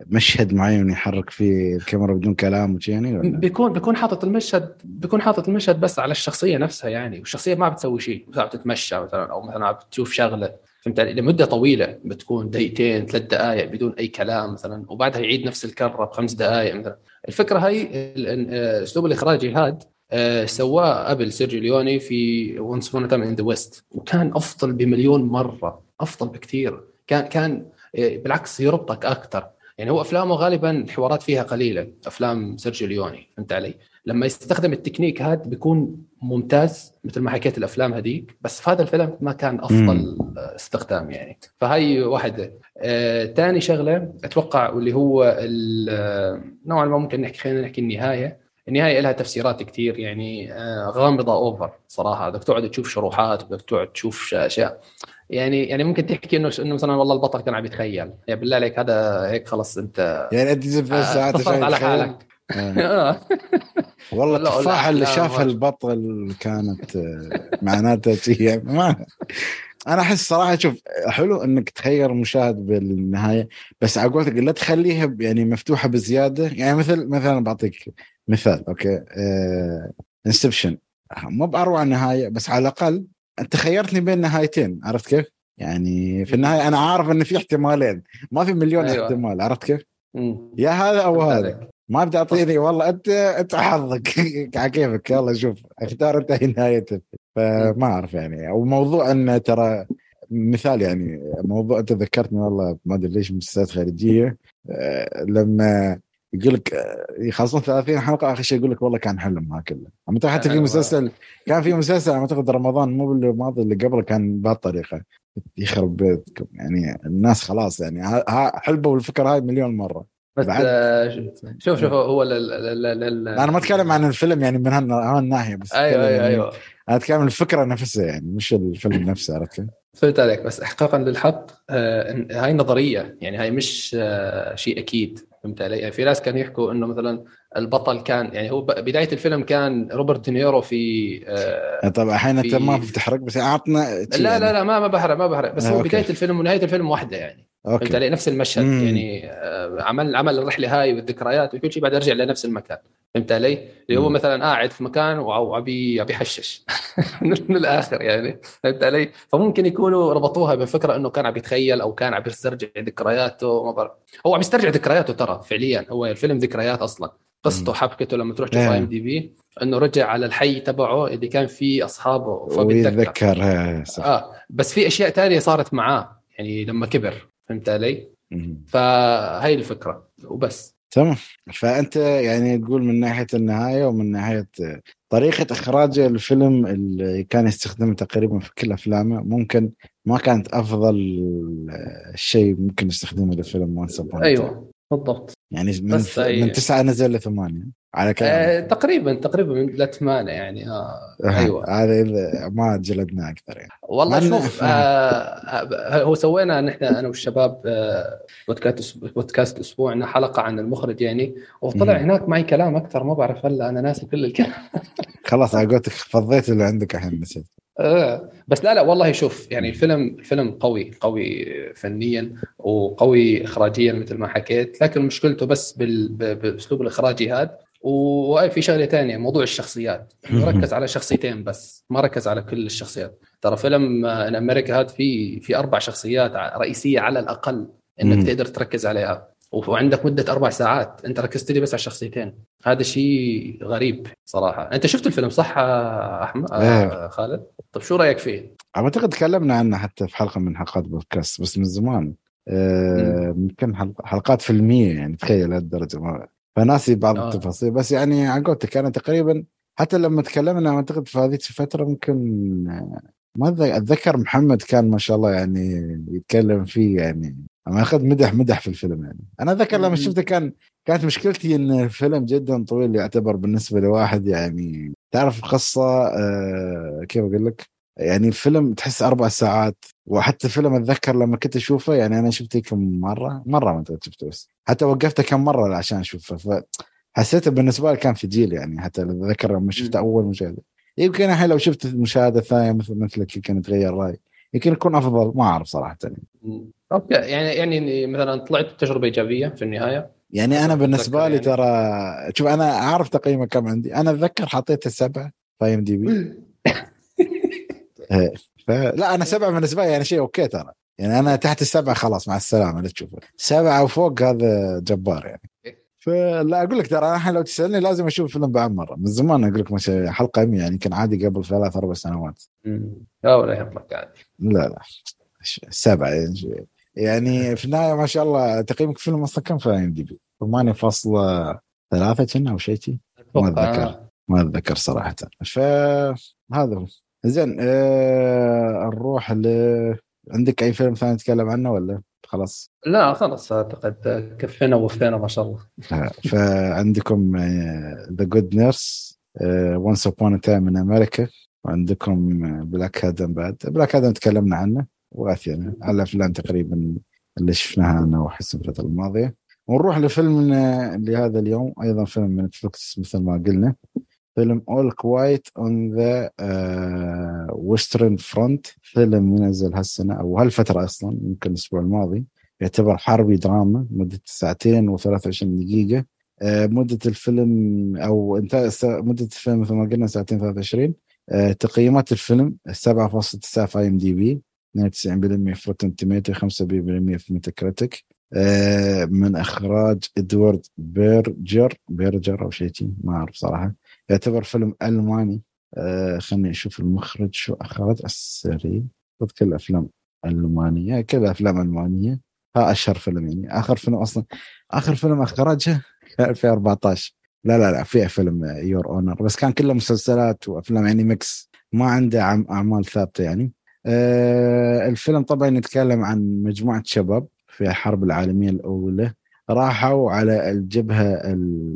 مشهد معين يحرك فيه الكاميرا بدون كلام وشي يعني ولا؟ بيكون بيكون حاطط المشهد بيكون حاطط المشهد بس على الشخصية نفسها يعني. والشخصية ما بتسوي شيء. مثلا عم تتمشى مثلا أو مثلا بتشوف شغلة. فهمت علي؟ لمدة طويلة بتكون دقيقتين ثلاث دقائق بدون أي كلام مثلا وبعدها يعيد نفس الكرة بخمس دقائق مثلا. الفكرة هي ال- ال- الاسلوب الاخراجي هاد آه، سواه قبل سيرجيو ليوني في Once Upon a Time in the West وكان أفضل بمليون مرة أفضل بكثير. كان كان آه، بالعكس يربطك أكثر. يعني هو أفلامه غالبا الحوارات فيها قليلة أفلام سيرجيو ليوني فهمت علي؟ لما يستخدم التكنيك هذا بيكون ممتاز مثل ما حكيت الأفلام هذيك بس في هذا الفيلم ما كان أفضل استخدام يعني. فهي واحدة. آه، تاني شغلة أتوقع واللي هو آه، نوعا ما ممكن نحكي خلينا نحكي النهاية. النهاية لها تفسيرات كثير يعني آه، غامضة اوفر صراحة. بدك تقعد تشوف شروحات بدك تقعد تشوف أشياء. يعني يعني ممكن تحكي إنه إنه مثلا والله البطل كان عم يتخيل. يعني بالله عليك هذا هيك خلص أنت. يعني أنت آه، ساعات على؟ حالك. آه. آه. (laughs) والله ولا- ولا التفاحه اللي شافها البطل كانت آه، معناتها شي ما أنا أحس صراحة شوف حلو إنك تخير المشاهد بالنهاية بس على قولتك لا تخليها يعني مفتوحة بزيادة يعني مثل مثلا بعطيك مثال okay آه Inception مو بأروع نهايه بس على الأقل انت خيرتني بين نهايتين عرفت كيف؟ يعني في النهاية أنا عارف إن في احتمالين ما في مليون أيوة. احتمال عرفت كيف؟ مم. يا هذا أو هذا. ما بدي اعطيني والله انت أنت حظك. (laughs) على كيفك. يلا شوف. أختار أنت هي نهايتك. فما أعرف يعني. أو موضوع انه ترى مثال يعني. موضوع أنت ذكرتني والله ما أدري ليش مسلسلات خارجية. آه، لما يقول لك آه، يخلصون 30 حلقة آخر شيء يقول لك والله كان حلم ها كله. حتى في أيوة. مسلسل كان في مسلسل أعتقد رمضان مو الماضي اللي قبله كان بهالطريقة. يخرب بيتكم. يعني الناس خلاص يعني. حلبوا الفكرة هاي مليون مرة. بس بعد- آه، شوف شوف هو. لل... لا أنا ما أتكلم عن الفيلم يعني من هالنا- هالناحيه بس أيوه أيوه يعني أيوه أنا أتكلم الفكرة نفسها يعني مش الفيلم (laughs) نفسه عرفت كيف؟ فهمت عليك بس احقاقا للحق آه، هاي نظرية يعني هاي مش آه، شيء أكيد فهمت علي؟ يعني في ناس كانوا يحكوا إنه مثلا البطل كان يعني هو بداية الفيلم كان روبرت دينيرو في آه، طبعا الحين أنت ما بتحرق بس عطنا شي لا يعني. لا لا ما ما بحرق ما بحرق بس آه، هو okay. بداية الفيلم ونهاية الفيلم واحدة يعني فهمت okay علي نفس المشهد مم. يعني آه، عمل عمل الرحله هاي والذكريات وكل شيء بعد رجع لنفس المكان فهمت علي؟ اللي هو. مثلا قاعد في مكان وعبي عبي يحشش (laughs) من الآخر يعني فهمت علي؟ فممكن يكونوا ربطوها بفكرة إنه كان عم يتخيل أو كان عم يسترجع ذكرياته ما بعرف هو عم يسترجع ذكرياته ترى فعليا هو الفيلم ذكريات أصلا قصته. حبكته لما تروح تشوف. اي إم دي بي إنه رجع على الحي تبعه اللي كان فيه أصحابه فبيتذكر ويتذكر آه بس في أشياء تانية صارت معاه يعني لما كبر فهمت علي؟ فهي الفكرة وبس. تمام. فأنت يعني تقول من ناحية النهاية ومن ناحية طريقة إخراج الفيلم اللي كان يستخدمه تقريبا في كل أفلامه ممكن ما كانت أفضل شيء ممكن يستخدمه للفيلم وانس أيوه بالضبط. يعني من, ف... من تسعة نزل لثمانية. على كلام آه تقريبا تقريبا من لثمانيه يعني آه أيوه. هذا ما جلدنا أكثر يعني. والله شوف آه آه هو سوينا نحن أنا والشباب آه بودكاست بودكاست اسبوعنا حلقة عن المخرج يعني. وطلع هناك معي كلام أكثر ما بعرف هلأ أنا ناسي كل الكلام. (laughs) خلاص على قولتك فضيت اللي عندك الحين نسيت. آه بس لا لا والله شوف يعني الفيلم فيلم قوي قوي فنيا وقوي اخراجيا مثل ما حكيت. لكن مشكلته بس بالاسلوب الاخراجي هذا وفي شغلة ثانية موضوع الشخصيات. ركز على شخصيتين بس ما ركز على كل الشخصيات. ترى فيلم إن أمريكا هذا في في أربع شخصيات رئيسية على الأقل إنك تقدر تركز عليها. وعندك مدة أربع ساعات. أنت ركزت لي بس على الشخصيتين. هذا شيء غريب صراحة. أنت شفت الفيلم صح أحمد؟ آه خالد؟ طيب شو رأيك فيه؟ أعتقد تكلمنا عنه حتى في حلقة من حلقات بودكاست بس من زمان. يمكن حلقات فيلمية يعني تخيل لهالدرجه ما فناسي بعض آه. التفاصيل بس يعني على قولتك أنا تقريبا حتى لما تكلمنا أعتقد في هذيك الفترة ممكن ما أتذكر محمد كان ما شاء الله يعني يتكلم فيه يعني أنا أخذ مدح مدح في الفيلم يعني. أنا أتذكر لما شفته كان كانت مشكلتي إن الفيلم جدا طويل يعتبر بالنسبة لواحد يعني تعرف القصة آه كيف أقول لك؟ يعني الفيلم تحس أربع ساعات وحتى فيلم أتذكر لما كنت أشوفه يعني أنا شفته كم مرة مرة ما شفته بس. حتى وقفته كم مرة عشان أشوفه فحسيته بالنسبة لي كان في جيل يعني حتى أتذكر لما شفته أول مشاهدة. يمكن الحين لو شفت المشاهده الثانية مثل مثلك يمكن يتغير رأيي. يمكن يكون أفضل ما أعرف صراحة. يعني. okay يعني يعني مثلا طلعت تجربة إيجابية في النهاية؟ يعني أنا بالنسبة لي يعني. ترى شوف أنا أعرف تقييمه كم عندي. أنا أتذكر حطيته سبعة في IMDb لا أنا سبعة بالنسبة لي يعني شيء okay ترى. يعني أنا تحت السبعة خلاص مع السلامة لا تشوفه. سبعة وفوق هذا جبار يعني. فلا أقول لك ترى الحين لو تسألني لازم أشوف الفيلم بعد مرة. من زمان أقول لك حلقة 100 يعني كان عادي قبل ثلاث أربع سنوات. لا ولا يهمك عادي. لا لا. سبعة يعني, يعني في النهاية ما شاء الله تقييمك الفيلم أصلا كم في ام دي بي 8.3 كنا أو شيء ما أتذكر. ما أتذكر صراحة. فهذا هو. زين آه نروح ل عندك أي فيلم ثاني نتكلم عنه ولا؟ خلاص؟ لا خلاص أعتقد كفينا ووفينا ما شاء الله. آه، فعندكم The Good Nurse Once Upon a Time in America وعندكم Black Adam بعد. Black Adam تكلمنا عنه وأثنينا على الأفلام تقريبا اللي شفناها أنا وحسن الفترة الماضية. ونروح لفيلم لهذا اليوم أيضا فيلم من نتفلكس مثل ما قلنا. فيلم All Quiet on the Western Front فيلم منزل هالسنة أو هالفترة أصلا يمكن الأسبوع الماضي. يعتبر حربي دراما مدة ساعتين و23 دقيقة. uh, مدة الفيلم أو انتهى مدة الفيلم مثل ما قلنا ساعتين 23 uh, تقييمات الفيلم 7.9 في IMDb 92% في Rotten Tomatoes 5% في Metacritic uh, من إخراج إدوارد بيرجر بيرجر أو شيء ما أعرف صراحة. يعتبر فيلم ألماني. آه خليني أشوف المخرج شو أخرج. السري كل أفلام ألمانية كل أفلام ألمانية. ها أشهر فيلم يعني. آخر فيلم أصلا آخر فيلم أخرجه في 2014 لا لا لا في فيلم Your Honor بس كان كله مسلسلات وأفلام يعني mix ما عنده أعمال ثابتة يعني. آه الفيلم طبعا يتكلم عن مجموعة شباب في الحرب العالمية الأولى راحوا على الجبهة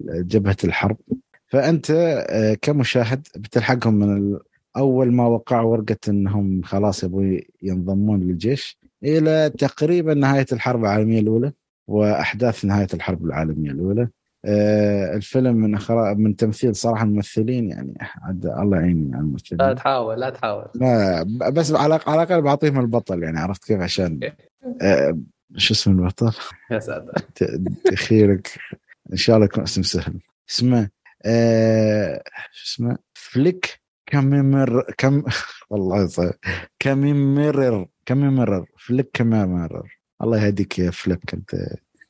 جبهة الحرب. فأنت آه، كمشاهد بتلحقهم من أول ما وقعوا ورقة إنهم خلاص يبغوا ينضمون للجيش إلى تقريبا نهاية الحرب العالمية الأولى وأحداث نهاية الحرب العالمية الأولى. آه، الفيلم من من تمثيل صراحة الممثلين يعني عد الله يعيني على الممثلين. لا تحاول لا تحاول. لا بس على على الأقل بعطيهم البطل يعني عرفت كيف؟ عشان آه شو اسم البطل؟ يا ساتر. تخيلك. إن شاء الله يكون اسم سهل. اسمه شو اسمه؟ فليك كميمر كم (laughs) والله صحيح كميمرر كميمرر فليك كميمرر الله يهديك يا فليك أنت.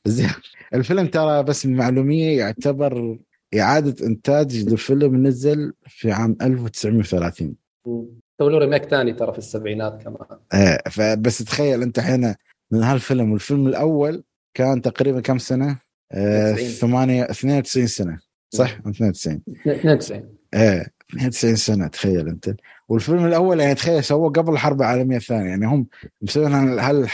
زين. الفيلم ترى بس المعلومية يعتبر إعادة إنتاج لفيلم نزل في عام 1930 سووا له ريميك ثاني ترى في السبعينات كمان. إيه فبس تخيل أنت الحين من هالفيلم والفيلم الأول كان تقريبا كم سنة؟ آه، 90. ثمانية 92 سنة. صح؟ 92 92 إيه 92 سنة تخيل أنت. والفيلم الأول يعني تخيل سووه قبل الحرب العالمية الثانية. يعني هم مسوين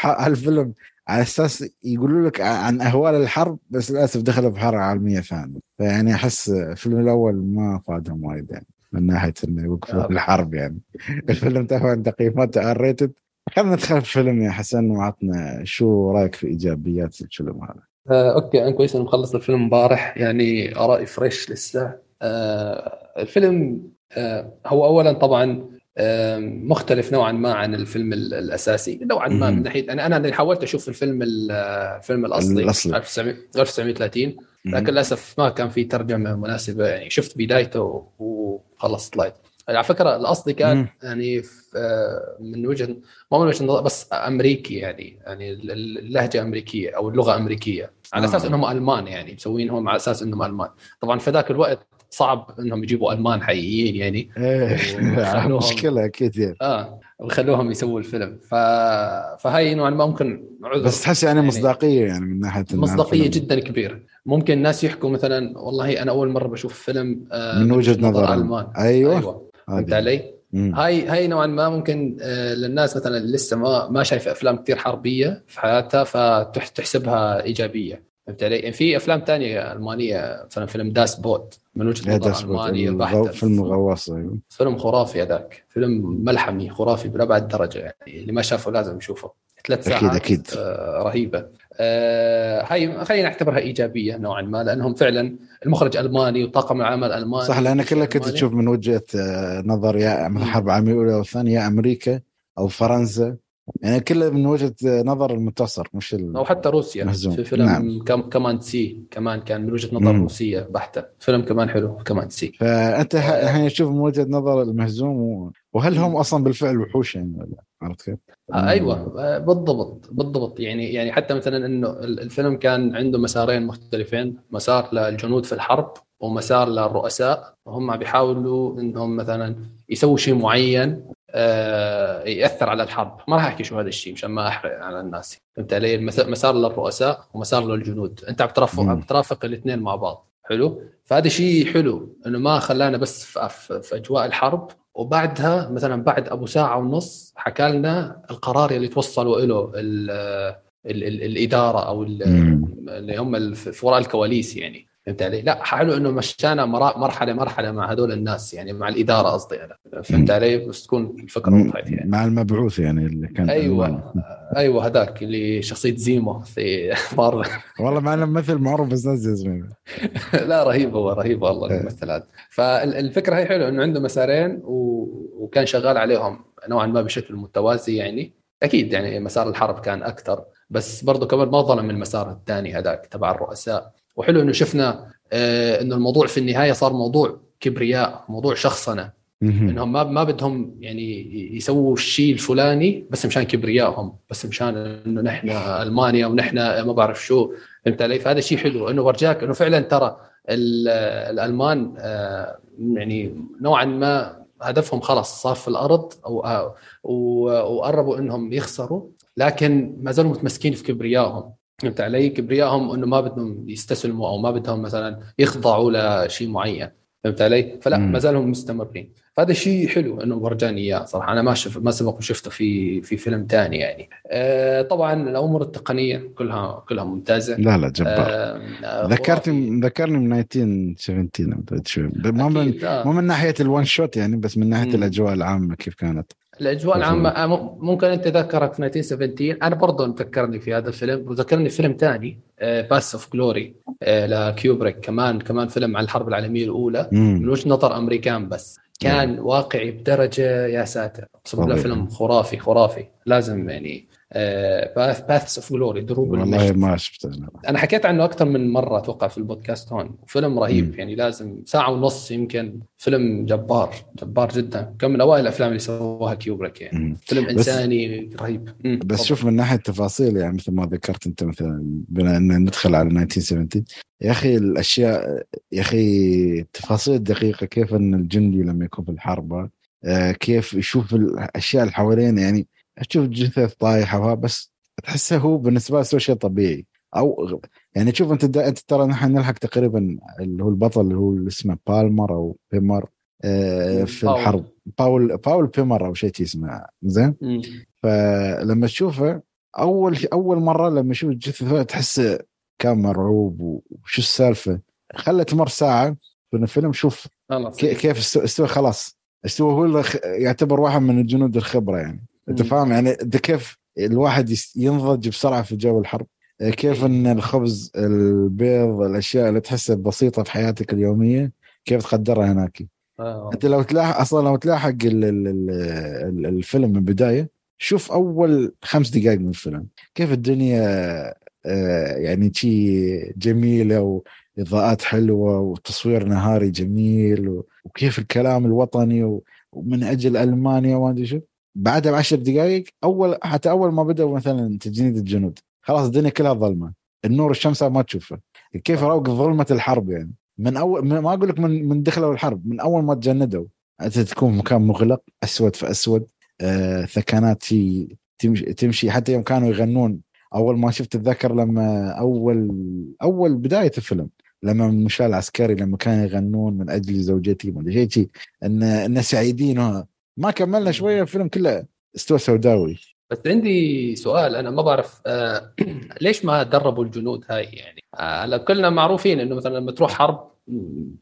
هالفيلم على أساس يقولوا لك عن أهوال الحرب بس للأسف دخلوا بحرب عالمية ثانية. فيعني أحس الفيلم الأول ما فادهم وايد يعني من ناحية إنه يوقفوا آه. الحرب يعني. الفيلم طبعا تقييماته R rated خلينا ندخل في الفيلم يا حسن وعطنا شو رأيك في إيجابيات الفيلم هذا؟ آه، okay أنا كويس إني مخلص الفيلم امبارح. يعني آرائي fresh لسه. آه، الفيلم آه، هو اولا طبعا آه، مختلف نوعا ما عن الفيلم ال- الأساسي. نوعا ما. من ناحية أنا أنا حاولت أشوف الفيلم ال- الفيلم الأصلي الأصلي. 1900 1930 لكن للأسف ما كان في ترجمة مناسبة. يعني شفت بدايته وخلص طلعت على فكرة الاصلي كان مم. يعني من وجهه ما من وجهه نظر بس أمريكي يعني يعني اللهجة أمريكية أو اللغة أمريكية. على آه. أساس إنهم ألمان يعني مسوينهم على أساس إنهم ألمان. طبعا في ذاك الوقت صعب إنهم يجيبوا ألمان حقيقيين يعني. إيه. (laughs) وخلوهم- مشكلة أكيد يعني. آه. ويخلوهم يسووا الفيلم. ف... فهي نوعا ما ممكن عذر بس تحس يعني يعني مصداقية يعني من ناحية مصداقية جدا كبيرة. ممكن الناس يحكوا مثلا والله أنا أول مرة بشوف فيلم آه، من وجهة نظر ألمان. أيوه, هذه. فهمت علي؟ مم. هاي هاي نوعا ما ممكن آه، للناس مثلا اللي لسه ما ما شايفة أفلام كثير حربية في حياتها فتحسبها إيجابية. فهمت علي؟ يعني في أفلام تانية ألمانية مثلا فيلم داس بوت من وجهة نظر ألماني الغو- بحته فيلم غواص أيوه. فيلم خرافي هذاك. فيلم ملحمي خرافي بأبعد درجة يعني. اللي ما شافه لازم يشوفه. ثلاث ساعات. آه رهيبة. آه هاي خلينا نعتبرها إيجابية نوعا ما لأنهم فعلا المخرج ألماني وطاقم العمل ألماني صح لأن كلها كنت. تشوف من وجهة آه، نظر يا. الحرب العالمية الأولى والثانيه يا أمريكا أو فرنسا يعني كلها من وجهة آه، نظر المنتصر مش ال... أو حتى روسيا مهزوم. في فيلم نعم. كم كمان سي كمان كان من وجهة نظر مم. روسية بحتة فيلم كمان حلو Come and See فأنت آه. الحين تشوف من وجهة نظر المهزوم و... وهل هم أصلا بالفعل وحوش يعني ولا عرفت كيف؟ آه، أيوه آه، بالضبط بالضبط. يعني يعني حتى مثلا إنه ال- الفيلم كان عنده مسارين مختلفين مسار للجنود في الحرب ومسار للرؤساء. وهم بيحاولوا إنهم مثلا يسووا شيء معين آه، يأثر على الحرب. ما راح أحكي شو هذا الشيء مشان ما أحرق على الناس. فهمت علي؟ مسار للرؤساء ومسار للجنود. أنت عم ترافق. عم ترافق الاثنين مع بعض. حلو؟ فهذا شيء حلو إنه ما خلانا بس في أجواء الحرب. وبعدها مثلا بعد أبو ساعة ونص حكى لنا القرار اللي توصلوا له ال ال ال الإدارة أو. اللي هم في وراء الكواليس يعني فهمت علي؟ لا حلو إنه مشانا مرحلة مرحلة مع هذول الناس يعني مع الإدارة قصدي أنا فهمت. علي؟ بس تكون الفكرة وضحت يعني مع المبعوث يعني اللي كان أيوه ألماني. أيوه هذاك اللي شخصية زيمو في (laughs) مارفل والله مع انه ممثل معروف بس ناس يا زلمه (laughs) لا رهيب هو رهيب والله إيه. الممثل هذا فالفكرة هي حلوة إنه عنده مسارين و... وكان شغال عليهم نوعا ما بشكل متوازي يعني أكيد يعني مسار الحرب كان أكثر بس برضه كمان ما ظلم المسار الثاني هذاك تبع الرؤساء وحلو إنه شفنا آه إنه الموضوع في النهاية صار موضوع كبرياء موضوع شخصنة. إنهم ما ما بدهم يعني يسووا الشيء الفلاني بس مشان كبريائهم بس مشان إنه نحن ألمانيا ونحن ما بعرف شو. فهمت علي؟ فهذا شيء حلو. إنه ورجاك إنه فعلا ترى ال- الألمان آه، يعني نوعا ما هدفهم خلص صار في الأرض أو آه، وقربوا إنهم يخسروا لكن ما زالوا متمسكين في كبريائهم فهمت علي؟ كبريائهم إنه ما بدهم يستسلموا أو ما بدهم مثلا يخضعوا لشيء معين فهمت علي؟ فلا. ما زالهم مستمرين فهذا شيء حلو إنه ورجاني إياه صراحة أنا ما شف ما سبق وشفته في في فيلم ثاني يعني آه طبعا الأمور التقنية كلها كلها ممتازة لا لا جبار آه آه،. ذكرتني ذكرني من 1917 أبدأ شوي مو من آه. مو من ناحية ال one shot يعني بس من ناحية مم. الأجواء العامة كيف كانت الأجواء. العامة آه، ممكن انت ذكرك في 1917 أنا برضه تذكرني في هذا الفيلم. وذكرني فيلم ثاني Paths of Glory لكيوبريك كمان كمان فيلم عن الحرب العالمية الأولى. من مم. وجهة نظر أمريكان بس. كان واقعي بدرجة يا ساتر. أقسم بالله. فيلم خرافي خرافي. لازم يعني Paths of Glory دروب والله ما شفته أنا. أنا حكيت عنه أكثر من مرة أتوقع في البودكاست هون فيلم رهيب مم. يعني لازم ساعة ونص يمكن فيلم جبار جبار جدا كان من أوائل الأفلام اللي سووها كيوبريك يعني مم. فيلم بس- إنساني رهيب مم. بس تفضل. شوف من ناحية التفاصيل يعني مثل ما ذكرت أنت مثلا بما إن ندخل على 1917 يا أخي الأشياء يا أخي التفاصيل الدقيقه كيف إن الجندي لما يكون في الحرب آه، كيف يشوف الأشياء اللي حوالين يعني تشوف جثث طايحة بس تحسه هو بالنسبة له شيء طبيعي. أو يعني شوف أنت أنت ترى نحن نلحق تقريبا اللي هو البطل اللي هو اسمه بالمر أو بيمر آه، في باول. الحرب. باول. باول بيمر أو شيء اسمه زين؟ فلما تشوفه أول أول مرة لما أشوف الجثه تحس كان مرعوب وشو السالفة؟ خلت تمر ساعة في الفيلم شوف كيف استوى خلاص. استوى هو يعتبر واحد من الجنود الخبرة يعني. أنت فاهم؟ يعني ده كيف الواحد ينضج بسرعة في جو الحرب. كيف إن الخبز البيض الأشياء اللي تحسها بسيطة في حياتك اليومية كيف تقدرها هناك؟ آه. أنت لو تلاحق أصلا لو تلاحق الفيلم من البداية شوف أول خمس دقائق من الفيلم. كيف الدنيا آه، يعني شي جميلة وإضاءات حلوة وتصوير نهاري جميل وكيف الكلام الوطني ومن أجل ألمانيا وما أدري شو. بعدها بعشر دقائق أول حتى أول ما بدأوا مثلا تجنيد الجنود خلاص الدنيا كلها ظلمة. النور الشمس ما تشوفه. كيف روق ظلمة الحرب يعني؟ من أول ما أقول لك من من دخلوا الحرب من أول ما تجندوا أنت تكون مكان مغلق أسود في أسود آه ثكنات تمشي, تمشي حتى يوم كانوا يغنون. أول ما شفت اتذكر لما أول أول بداية الفيلم لما المشاة العسكري لما كانوا يغنون من أجل زوجتي ما أدري شيء إن إن سعيدين ما كملنا شوية الفيلم كله استوى سوداوي. بس عندي سؤال أنا ما بعرف آه (clears throat) ليش ما دربوا الجنود هاي يعني؟ آه كلنا معروفين إنه مثلا لما تروح حرب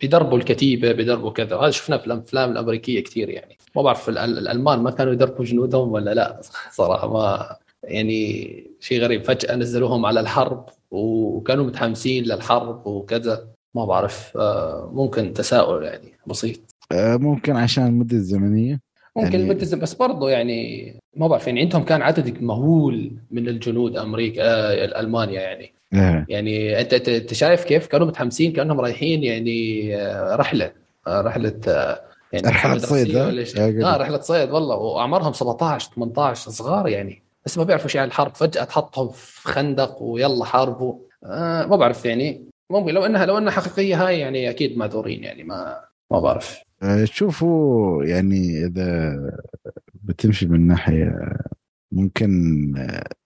بيدربوا الكتيبة بيدربوا كذا وهذا شفناه في الأفلام الأمريكية كثير يعني. ما بعرف الألمان ما كانوا يدربوا جنودهم ولا لا؟ (laughs) صراحة ما يعني شيء غريب. فجأة نزلوهم على الحرب وكانوا متحمسين للحرب وكذا. ما بعرف آه ممكن تساؤل يعني بسيط. آه، ممكن عشان المدة الزمنية. ممكن يعني... بس برضه يعني ما بعرف يعني عندهم كان عدد مهول من الجنود أمريكا آه ألمانيا يعني. إيه. يعني انت انت شايف كيف؟ كانوا متحمسين كأنهم رايحين يعني آه، رحلة آه، رحلة آه، يعني رحلة صيد آه رحلة صيد والله. وأعمارهم 17 18 صغار يعني. بس ما بيعرفوا شيء عن الحرب. فجأة تحطهم في خندق ويلا حاربوا. آه ما بعرف يعني. ممكن لو انها لو إنها حقيقية هاي يعني أكيد معذورين يعني ما ما بعرف. شوفوا يعني إذا بتمشي من ناحية ممكن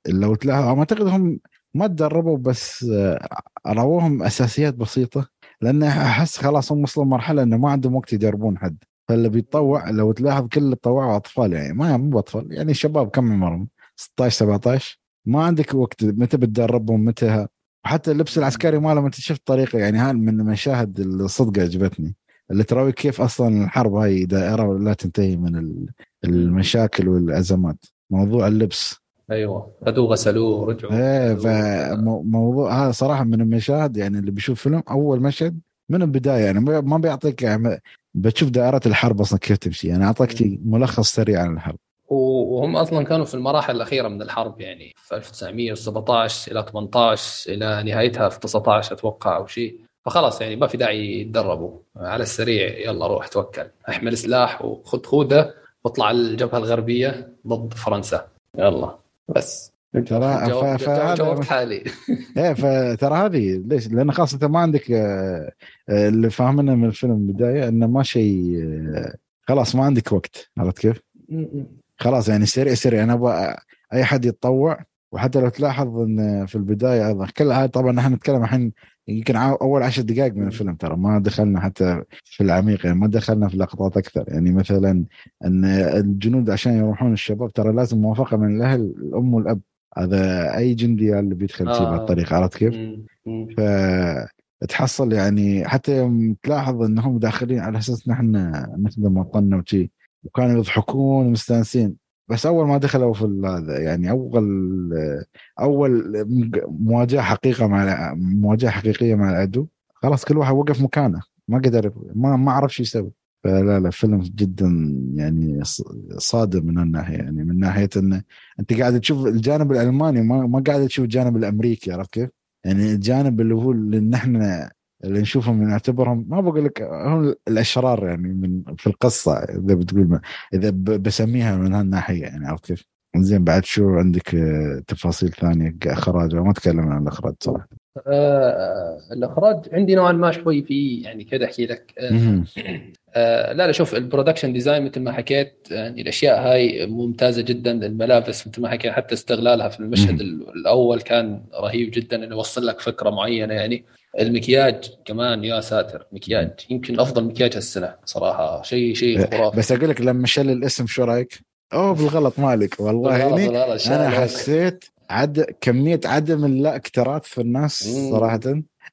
لو تلاحظوا أعتقد هم ما تدربوا بس آه، رووهم أساسيات بسيطة لأن أحس خلاص هم وصلوا مرحله إنه ما عندهم وقت يدربون حد. فاللي بيتطوع لو تلاحظ كل اللي طوعوا أطفال يعني ما مو اطفال يعني شباب كم عمرهم؟ 16 17 ما عندك وقت متى بتدربهم متى وحتى اللبس العسكري مالهم انت شفت طريقة؟ يعني هاي من المشاهد الصدق عجبتني. اللي تراوي كيف أصلا الحرب هاي دائرة لا تنتهي من المشاكل والأزمات. موضوع اللبس. أيوه. خذوه غسلوه ورجعوا إيه فموضوع هذا صراحة من المشاهد يعني اللي بيشوف فيلم أول مشهد من البداية يعني ما بيعطيك يعني بتشوف دائرة الحرب أصلا كيف تمشي. يعني أعطيك ملخص سريع عن الحرب. وهم أصلا كانوا في المراحل الأخيرة من الحرب يعني في 1917 إلى 18 إلى نهايتها في 19 أتوقع أو شيء. فخلاص يعني ما في داعي يتدربوا. على السريع يلا روح توكل. احمل سلاح وخذ خوذة واطلع الجبهة الغربية ضد فرنسا. يلا. بس. ترى جاوبت حالي. (laughs) إيه فترى هذه ليش؟ لأن خلاص انت ما عندك آه، آه، اللي فاهمنا من الفيلم البداية انه ما شيء آه، خلاص ما عندك وقت. عرفت كيف؟ خلاص يعني سريع سريع. أنا أبغى أي حد يتطوع وحتى لو تلاحظ إن في البداية أيضا كل هذا طبعا نحن نتكلم الحين يمكن أول عشر دقائق من الفيلم ترى ما دخلنا حتى في العميق يعني ما دخلنا في لقطات أكثر. يعني مثلا إن الجنود عشان يروحون الشباب ترى لازم موافقة من الأهل الأم والأب. هذا أي جندي اللي بيدخل آه. بهالطريقه عرفت كيف؟ ف تحصل يعني حتى يوم تلاحظ إنهم داخلين على أساس نحن نخدم وطننا وشي وكانوا يضحكون ومستانسين بس أول ما دخلوا في هذا يعني أول أول مواجهة حقيقة مع مواجهة حقيقية مع العدو خلاص كل واحد وقف مكانه ما قدر ما ما عرف شو يسوي فلا لا فيلم جدا يعني صادم من الناحية يعني من ناحية انه أنت قاعد تشوف الجانب الألماني ما, ما قاعد تشوف الجانب الأمريكي عرفت كيف؟ يعني الجانب اللي هو اللي نحن اللي نشوفهم نعتبرهم ما بقول لك هم الأشرار يعني من في القصة إذا بتقول إذا بسميها من هالناحية يعني عرفت كيف؟ زين بعد شو عندك آه، تفاصيل ثانية؟ كاخراج ما أتكلم عن الإخراج صراحة. آه الإخراج عندي نوعا ما شوي في يعني كذا أحكي لك. آه آه لا لا شوف ال production design مثل ما حكيت يعني الأشياء هاي ممتازة جدا الملابس مثل ما حكيت حتى استغلالها في المشهد الأول كان رهيب جدا إنه يوصل لك فكرة معينة يعني. المكياج كمان يا ساتر مكياج. يمكن أفضل مكياج هالسنة صراحة. شيء شيء خرافي. بس أقول لك لما شل الاسم شو رأيك؟ أوه بالغلط مالك. والله يعني أنا حسيت عد كمية عدم اللاكترات في الناس صراحة.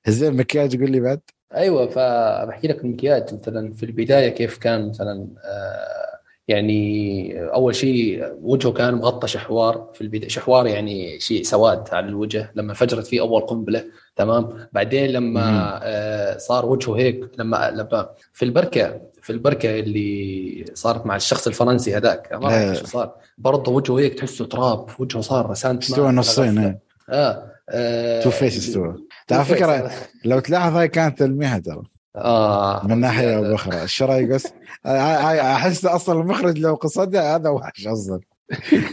زين مكياج قول لي بعد. أيوه فبحكي لك المكياج. مثلا في البداية كيف كان مثلا آه يعني أول شيء وجهه كان مغطى شحوار. في البداية شحوار يعني شيء سواد على الوجه. لما انفجرت فيه أول قنبلة. تمام؟ بعدين لما آه صار وجهه هيك لما لما في البركة في البركة اللي صارت مع الشخص الفرنسي هذاك ما اعرف شو صار. برضه وجهه هيك تحسه تراب وجهه صار رسانت استوى نصين آه, آه Two-Face استوى تعرف فكرة لو تلاحظ هاي كانت تلميحه ترى. آه من ناحية أو أخرى إيش رأيك بس؟ (laughs) أحس أصلا المخرج لو قصدها هذا وحش أصلا.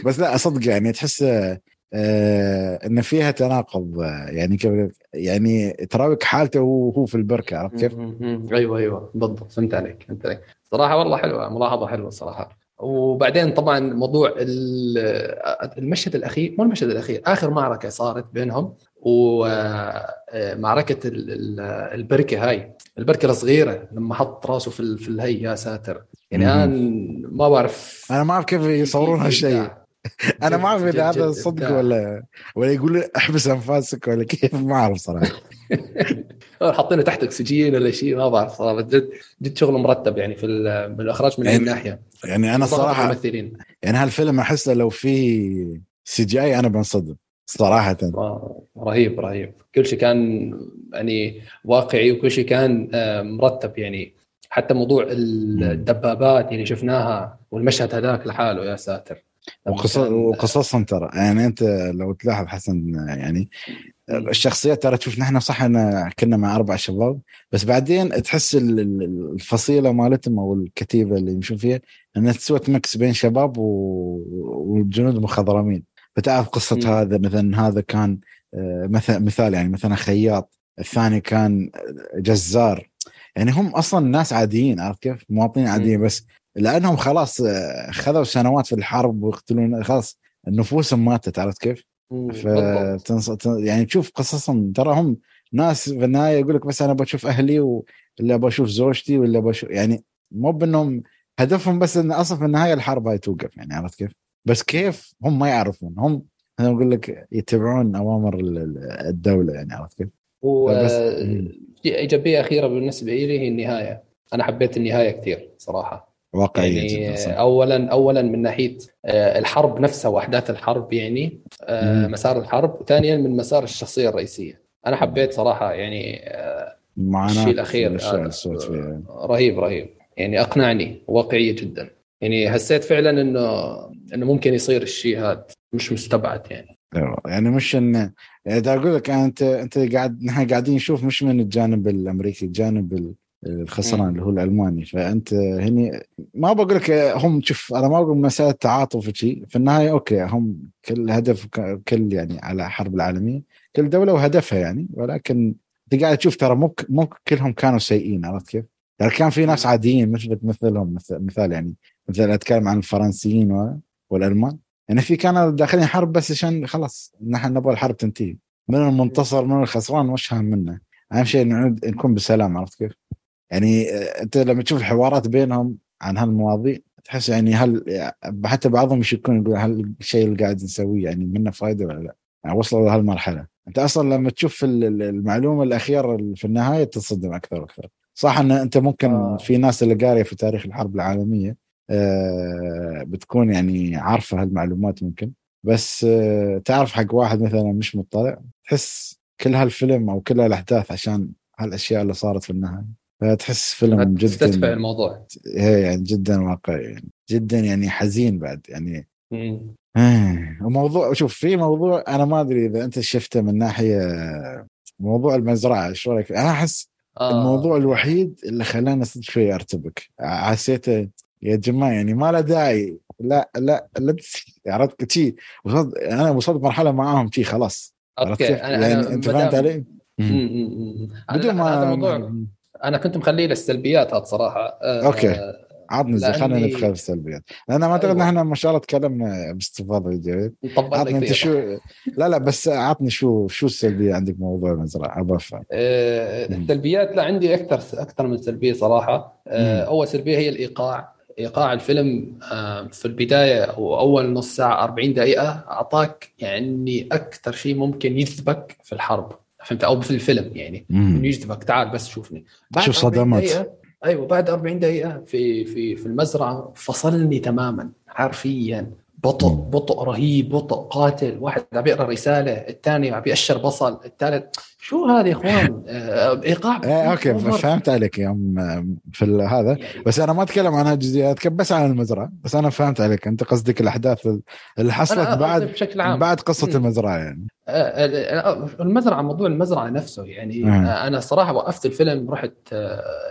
بس لا صدق يعني تحس آه إن فيها تناقض يعني كيف يعني تراويك حالته وهو في البركة عرفت كيف؟ أيوه أيوه. بالضبط. فهمت عليك فهمت عليك. صراحة والله حلوة ملاحظة حلوة صراحة. وبعدين طبعا موضوع المشهد الأخير مو المشهد الأخير آخر معركة صارت بينهم ومعركه البركة هاي. البركة الصغيرة لما حط راسه في في الهي يا ساتر. يعني أنا ما بعرف أنا ما أعرف كيف يصورون هالشيء. (laughs) أنا ما أعرف إذا هذا صدق ولا ولا يقول أحبس أنفاسك ولا كيف ما أعرف صراحة. (laughs) حاطينه تحت أكسجين ولا شيء ما بعرف صراحة. جد جد شغل مرتب يعني في بالإخراج من يعني الناحية. يعني أنا الصراحه الممثلين. يعني هالفيلم احسه لو في CGI أنا بنصدم صراحة. رهيب رهيب. كل شيء كان يعني واقعي وكل شيء كان آه، مرتب يعني. حتى موضوع الدبابات اللي شفناها والمشهد هذاك لحاله يا ساتر. وقصصهم ترى. يعني أنت لو تلاحظ حسن يعني الشخصيات ترى تشوف نحن صح إن كنا مع أربع شباب بس بعدين تحس الفصيلة مالتهم أو الكتيبة اللي يمشون فيها إنها تسوى مكس بين شباب وجنود مخضرمين. فتعرف قصة م. هذا مثلا هذا كان آه، مثلا مثال يعني مثلا خياط الثاني كان جزار. يعني هم أصلا ناس عاديين عرفت كيف؟ مواطنين عاديين بس لأنهم خلاص آه، خذوا سنوات في الحرب ويقتلون خلاص نفوسهم ماتت عرفت كيف؟ ف يعني تشوف قصصهم ترى هم ناس في النهاية يقول لك بس أنا بشوف أهلي ولا بشوف زوجتي ولا بشوف يعني مو بأنهم هدفهم بس إن أصلا في النهاية الحرب هاي توقف يعني عرفت كيف؟ بس كيف هم ما يعرفون هم أنا أقول لك يتبعون أوامر الدولة يعني عرفت كيف؟ و إيجابية أخيرة بالنسبة لي هي النهاية أنا حبيت النهاية كثير صراحة واقعية يعني جدا اولا اولا من ناحية آه، الحرب نفسها وأحداث الحرب يعني آه، مسار الحرب ثانيا من مسار الشخصية الرئيسية. أنا حبيت صراحة يعني آه، الشيء الأخير رهيب رهيب. يعني أقنعني واقعية جدا. يعني حسيت فعلا إنه إنه ممكن يصير الشيء هذا مش مستبعد يعني. أيوة، يعني مش إن يعني أقول لك أنت أنت قاعد نحن قاعدين نشوف مش من الجانب الأمريكي الجانب الخسران اللي هو الألماني. فأنت هني ما بقول لك هم شوف أنا ما بقول مسألة تعاطف شيء في النهاية أوكي هم كل هدف كل يعني على الحرب العالمية كل دولة وهدفها يعني. ولكن أنت قاعد تشوف ترى مو مو كلهم كانوا سيئين عرفت كيف؟ يعني كان في ناس عاديين مثلك مثلهم مثال يعني مثلا أتكلم عن الفرنسيين والألمان. يعني في كانوا داخلين حرب بس عشان خلاص نحن نبغى الحرب تنتهي. من المنتصر من الخسران مش هم منا أهم شيء نكون بسلام عرفت كيف؟ يعني أنت لما تشوف الحوارات بينهم عن هالمواضيع تحس يعني هل حتى بعضهم يشكون يقول هل الشيء اللي قاعد نسويه يعني منه فائده ولا لا؟ يعني وصلوا لهالمرحلة أنت أصلا لما تشوف المعلومة الأخيرة في النهاية تصدم أكثر وأكثر صح إن أنت ممكن آه. في ناس اللي قارية في تاريخ الحرب العالمية آه بتكون يعني عارفة هالمعلومات ممكن بس آه تعرف حق واحد مثلا مش مطلع تحس كل هالفيلم أو كل هالأحداث عشان هالأشياء اللي صارت في النهاية فتحس فيلم جدا تستدفع الموضوع. هي يعني جدا واقعي يعني جدا يعني حزين بعد يعني آه وموضوع شوف في موضوع أنا ما أدري إذا أنت شفته من ناحية موضوع المزرعة شو رأيك أنا أحس آه. الموضوع الوحيد اللي خلاني شوي أرتبك. حسيته يا جماعة يعني ما له داعي لا لا لا عرفت؟ شي وصلت أنا وصلت مرحلة معاهم شي خلاص okay أنا يعني أنا أنت فهمت علي؟ بدون ما هذا موضوع أنا كنت مخليه للسلبيات هذا صراحة. آه okay. عطني زي خلينا ندخل في السلبيات. أنا ما أعتقد أيوة. إحنا ما شاء الله تكلمنا باستفاضة جيد. عطني أنت شو لا لا بس عطني شو شو السلبية عندك موضوع المزرعه أبغى أفهم. أه السلبيات لا عندي أكثر أكثر من سلبية صراحة. أه أول سلبية هي الإيقاع. إيقاع الفيلم آه، في البداية أو أول نص ساعة 40 دقيقة أعطاك يعني أكثر شيء ممكن يجذبك في الحرب. فهمت؟ أو في الفيلم يعني. إنه يجذبك. تعال بس شوفني. بعد شوف صدمات أيوه بعد 40 دقيقة في في في المزرعة فصلني تماما حرفيا. بطء بطء رهيب بطء قاتل واحد عم يقرأ رسالة الثاني عم يأشر بصل الثالث. شو هذا يا (laughs) إخوان؟ آه، إيقاع إيه أوكي فهمت عليك يوم في هذا. يعني بس أنا ما أتكلم عن جزئيات بس عن المزرعة. بس أنا فهمت عليك. أنت قصدك الأحداث اللي حصلت بعد بشكل عام. بعد قصة. المزرعة يعني. آه، آه، المزرعة موضوع المزرعة نفسه يعني م. أنا صراحة وقفت الفيلم رحت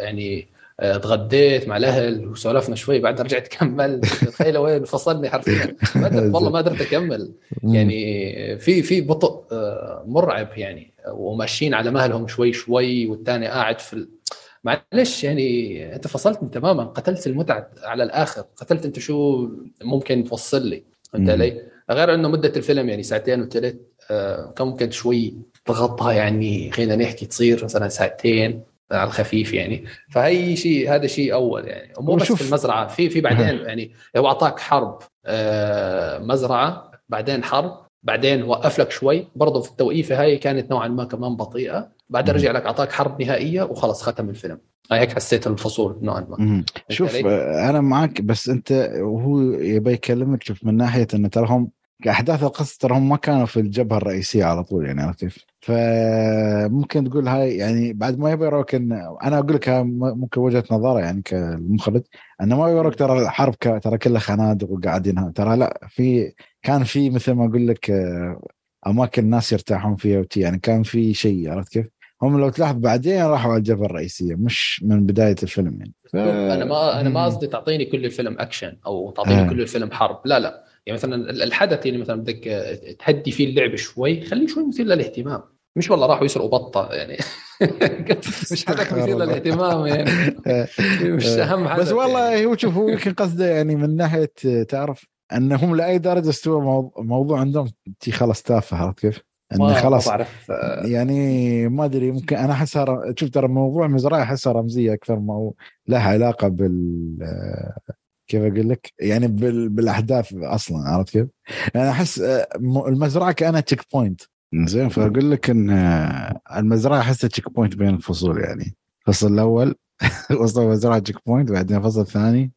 يعني تغديت مع الأهل وسولفنا شوي بعدها رجعت كملت تخيل وين فصلني حرفيا. (laughs) والله ما قدرت أكمل. يعني في في بطء آه، مرعب يعني. وماشيين على مهلهم شوي شوي والثاني قاعد في ال... معلش يعني أنت فصلتني تماما. قتلت المتعة على الآخر. قتلت أنت شو ممكن توصل لي؟ فهمت علي؟ غير إنه مدة الفيلم يعني ساعتين وثلث آه، كان ممكن شوي تغطى يعني خلينا نحكي تصير مثلا ساعتين. على الخفيف يعني. فهي شيء هذا شيء أول يعني. ومو بس في المزرعة في في بعدين يعني هو أعطاك حرب آه، مزرعة بعدين حرب بعدين وقف لك شوي. برضه في التوقيفه هاي كانت نوعا ما كمان بطيئة. بعدين رجع لك أعطاك حرب نهائية وخلاص ختم الفيلم. هيك حسيت الفصول نوعا ما. شوف أنا معك بس أنت وهو يبي يكلمك شوف من ناحية إنه تراهم أحداث القصة ترى هم ما كانوا في الجبهة الرئيسية على طول يعني عرفت كيف؟ فممكن تقول هاي يعني بعد ما يبي يروك ان أنا أقول لك ممكن وجهة نظره يعني كمخرج أنه ما يروك ترى الحرب ترى كلها خنادق وقاعدين ترى لا في كان في مثل ما أقول لك أماكن الناس يرتاحون فيها وتي يعني كان في شيء عرفت كيف؟ هم لو تلاحظ بعدين راحوا على الجبهة الرئيسية مش من بداية الفيلم يعني ف... أنا ما أنا ما قصدي تعطيني كل الفيلم أكشن أو تعطيني آه. كل الفيلم حرب لا لا يعني مثلا الحدث اللي مثلا بدك تهدي فيه اللعب شوي خليه شوي مثير للاهتمام مش والله راحوا يسرقوا بطة يعني (laughs) مش حدث مثير للاهتمام يعني (laughs) مش أهم حدث بس والله يعني. هو شوف هو يمكن قصده يعني من ناحية تعرف أنهم لأي درجة استوى موضوع عندهم تي خلاص تافه عرفت كيف؟ انه خلاص بعرف يعني ما أدري ممكن أنا احسها شوف ترى موضوع مزرعة احسها رمزية أكثر ما لها علاقة بال كيف أقول لك؟ يعني بالأحداث أصلا عرفت كيف؟ أنا أحس آه، المزرعة كأنها checkpoint زين فأقول لك إن آه، المزرعة أحسها checkpoint بين الفصول يعني. الفصل الأول (laughs) وصل المزرعه checkpoint بعدين الفصل الثاني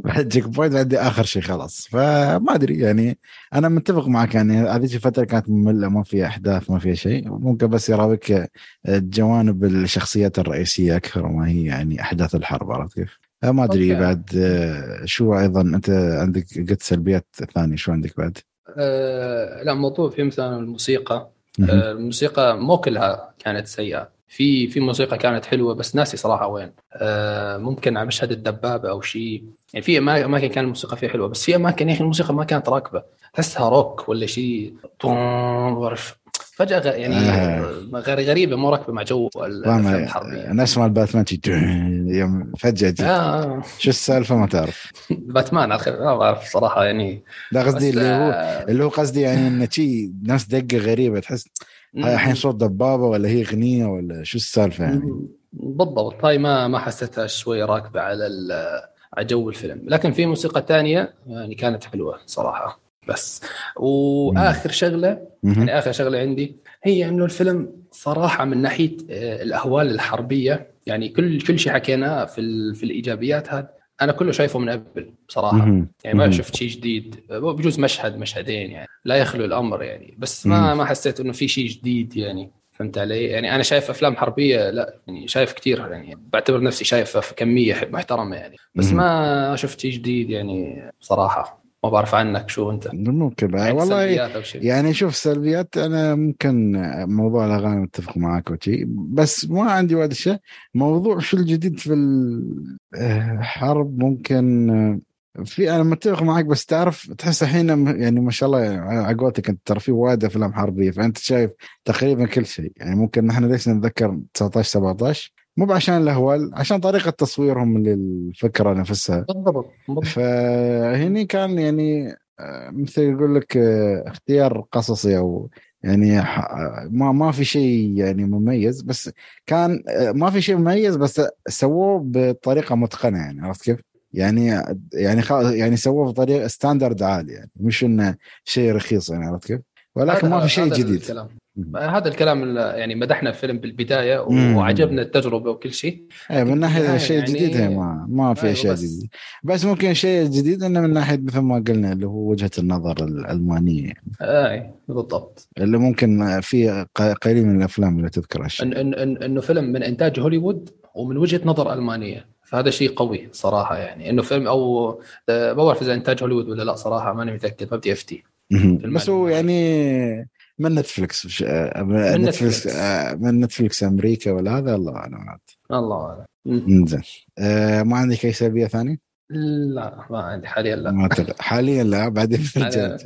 بعد checkpoint بعدين آخر شيء خلاص. فما أدري يعني أنا متفق معك يعني هذه الفترة كانت مملة ما فيها أحداث ما فيها شيء. ممكن بس يراويك جوانب الشخصيات الرئيسية أكثر ما هي يعني أحداث الحرب عرفت كيف؟ ما أدري بعد آه، شو أيضا أنت عندك قلت سلبيات ثانية شو عندك بعد؟ أه لا موضوع في مثلا الموسيقى. أه الموسيقى مو كلها كانت سيئة. في في موسيقى كانت حلوة بس ناسي صراحة وين. أه ممكن على مشهد الدبابة أو شيء يعني في أماكن كان الموسيقى فيها حلوة بس في أماكن يا أخي الموسيقى ما كانت راكبة. تحسها روك ولا شيء بعرف فجأة غ... يعني آه. غريبة مو راكبه مع جو الافلام الحربيه نفس مال باتمان يوم فجأة جي. آه. شو السالفة ما تعرف؟ (laughs) باتمان ما بعرف صراحة يعني. لا قصدي اللي هو آه. اللي هو قصدي يعني انه شيء ناس دقة غريبة تحس هاي الحين صوت دبابة ولا هي أغنية ولا شو السالفة يعني؟ بالضبط. هاي ما ما حسيتها شوي راكبة على على جو الفيلم. لكن في موسيقى ثانية يعني كانت حلوة صراحة. بس. وآخر شغلة يعني آخر شغلة عندي هي إنه الفيلم صراحة من ناحية آه، الأهوال الحربية يعني كل كل شيء حكيناه في في الإيجابيات هذا أنا كله شايفه من قبل بصراحه يعني ما شفت شيء جديد. بجوز مشهد مشهدين يعني. لا يخلو الأمر يعني. بس ما ما حسيت إنه في شيء جديد يعني. فهمت علي؟ يعني أنا شايف أفلام حربية لا يعني شايف كثير يعني. بعتبر نفسي شايف كمية محترمة يعني. بس ما شفت شيء جديد يعني بصراحه ما بعرف عنك شو انت. ممكن. يعني والله يعني شوف سلبيات أنا ممكن موضوع الأغاني متفق معك وشي بس ما عندي وايد شيء موضوع شو الجديد في الحرب ممكن في أنا متفق معك بس تعرف تحس الحين يعني ما شاء الله على قولتك أنت ترى في وايد أفلام حربية فأنت شايف تقريبا كل شيء. يعني ممكن نحن ليش نتذكر 19 17 مو عشان الأهوال عشان طريقة تصويرهم للفكرة نفسها بالضبط. فهني كان يعني آه، مثل يقول لك آه، اختيار قصصي أو يعني ما ما في شيء يعني مميز بس كان آه، ما في شيء مميز بس سووه بطريقة متقنة يعني عرفت كيف؟ يعني يعني. يعني سووه بطريقة ستاندرد عالي يعني مش إنه شيء رخيص يعني عرفت كيف؟ ولكن ما في شيء جديد الكلام. هذا الكلام يعني مدحنا الفيلم بالبداية. وعجبنا التجربة وكل شيء إيه من ناحية الشيء يعني- الجديد هي ما ما في أيوة اشياء بس. جديده بس ممكن الشيء الجديد إنه من ناحية مثل ما قلنا اللي هو وجهة النظر الالمانيه يعني. أي بالضبط اللي ممكن في قليل من الأفلام اللي تذكر هالشيء إن إن إن إنه فيلم من إنتاج هوليوود ومن وجهة نظر ألمانية فهذا شيء قوي صراحة يعني إنه فيلم أو آه، ما بعرف إذا إنتاج هوليوود ولا لا صراحة ماني متأكد ما بدي أفتي. بس هو يعني من نتفلكس آه، من نتفلكس. آه، من نتفلكس أمريكا ولا هذا الله أعلم عاد. الله أعلم. زين آه، ما عندك أي سلبية ثانية؟ لا ما عندي حاليا لا ما أعتقد. حاليا لا بعدين (laughs) نرجع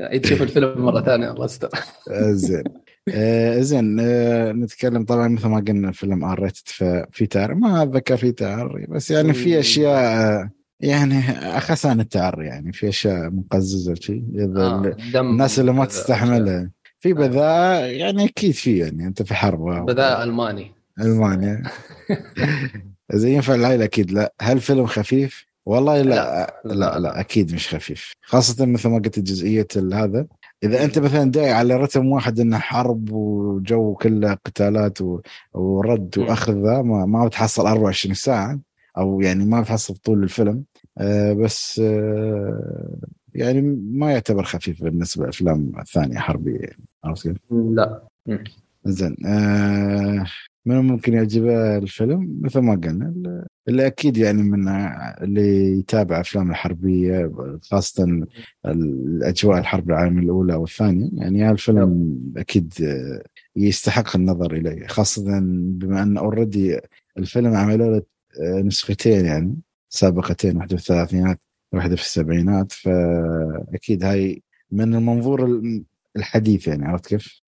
عيد تشوف الفيلم مرة ثانية الله يستر زين آه، زين آه، نتكلم طبعا مثل ما قلنا فيلم R rated ففي تعري ما أتذكر في تعري بس يعني في. أشياء آه، يعني اخس عن التعري يعني في أشياء مقززة شيء آه، الناس اللي ما. تستحملها في بذاء يعني أكيد في يعني أنت في حرب. بذاء ألماني. المانيا (laughs) اذا ينفع العائله أكيد لا هل فيلم خفيف؟ والله لا لا لا. لا, لا أكيد مش خفيف. خاصة مثل ما قلت جزئيه هذا. إذا أنت مثلا داعي على رتم واحد إنه حرب وجو كله قتالات و- ورد. وأخذ ذا ما, ما بتحصل 24 ساعة. أو يعني ما بتحصل طول الفيلم. آه بس آه يعني ما يعتبر خفيف بالنسبة لافلام ثانية حربية. يعني. عرفت كيف؟ لا. زين آه من ممكن يعجبه الفيلم؟ مثل ما قلنا ال- اللي أكيد يعني من اللي يتابع أفلام الحربية خاصة الأجواء الحرب العالمية الأولى والثانيه يعني هالفيلم أكيد آه، يستحق النظر إليه خاصة بما أن اوريدي الفيلم عملوا له آه، نسختين يعني سابقتين واحدة في الثلاثينات واحدة في السبعينات فأكيد هاي من المنظور ال- الحديث يعني عرفت كيف؟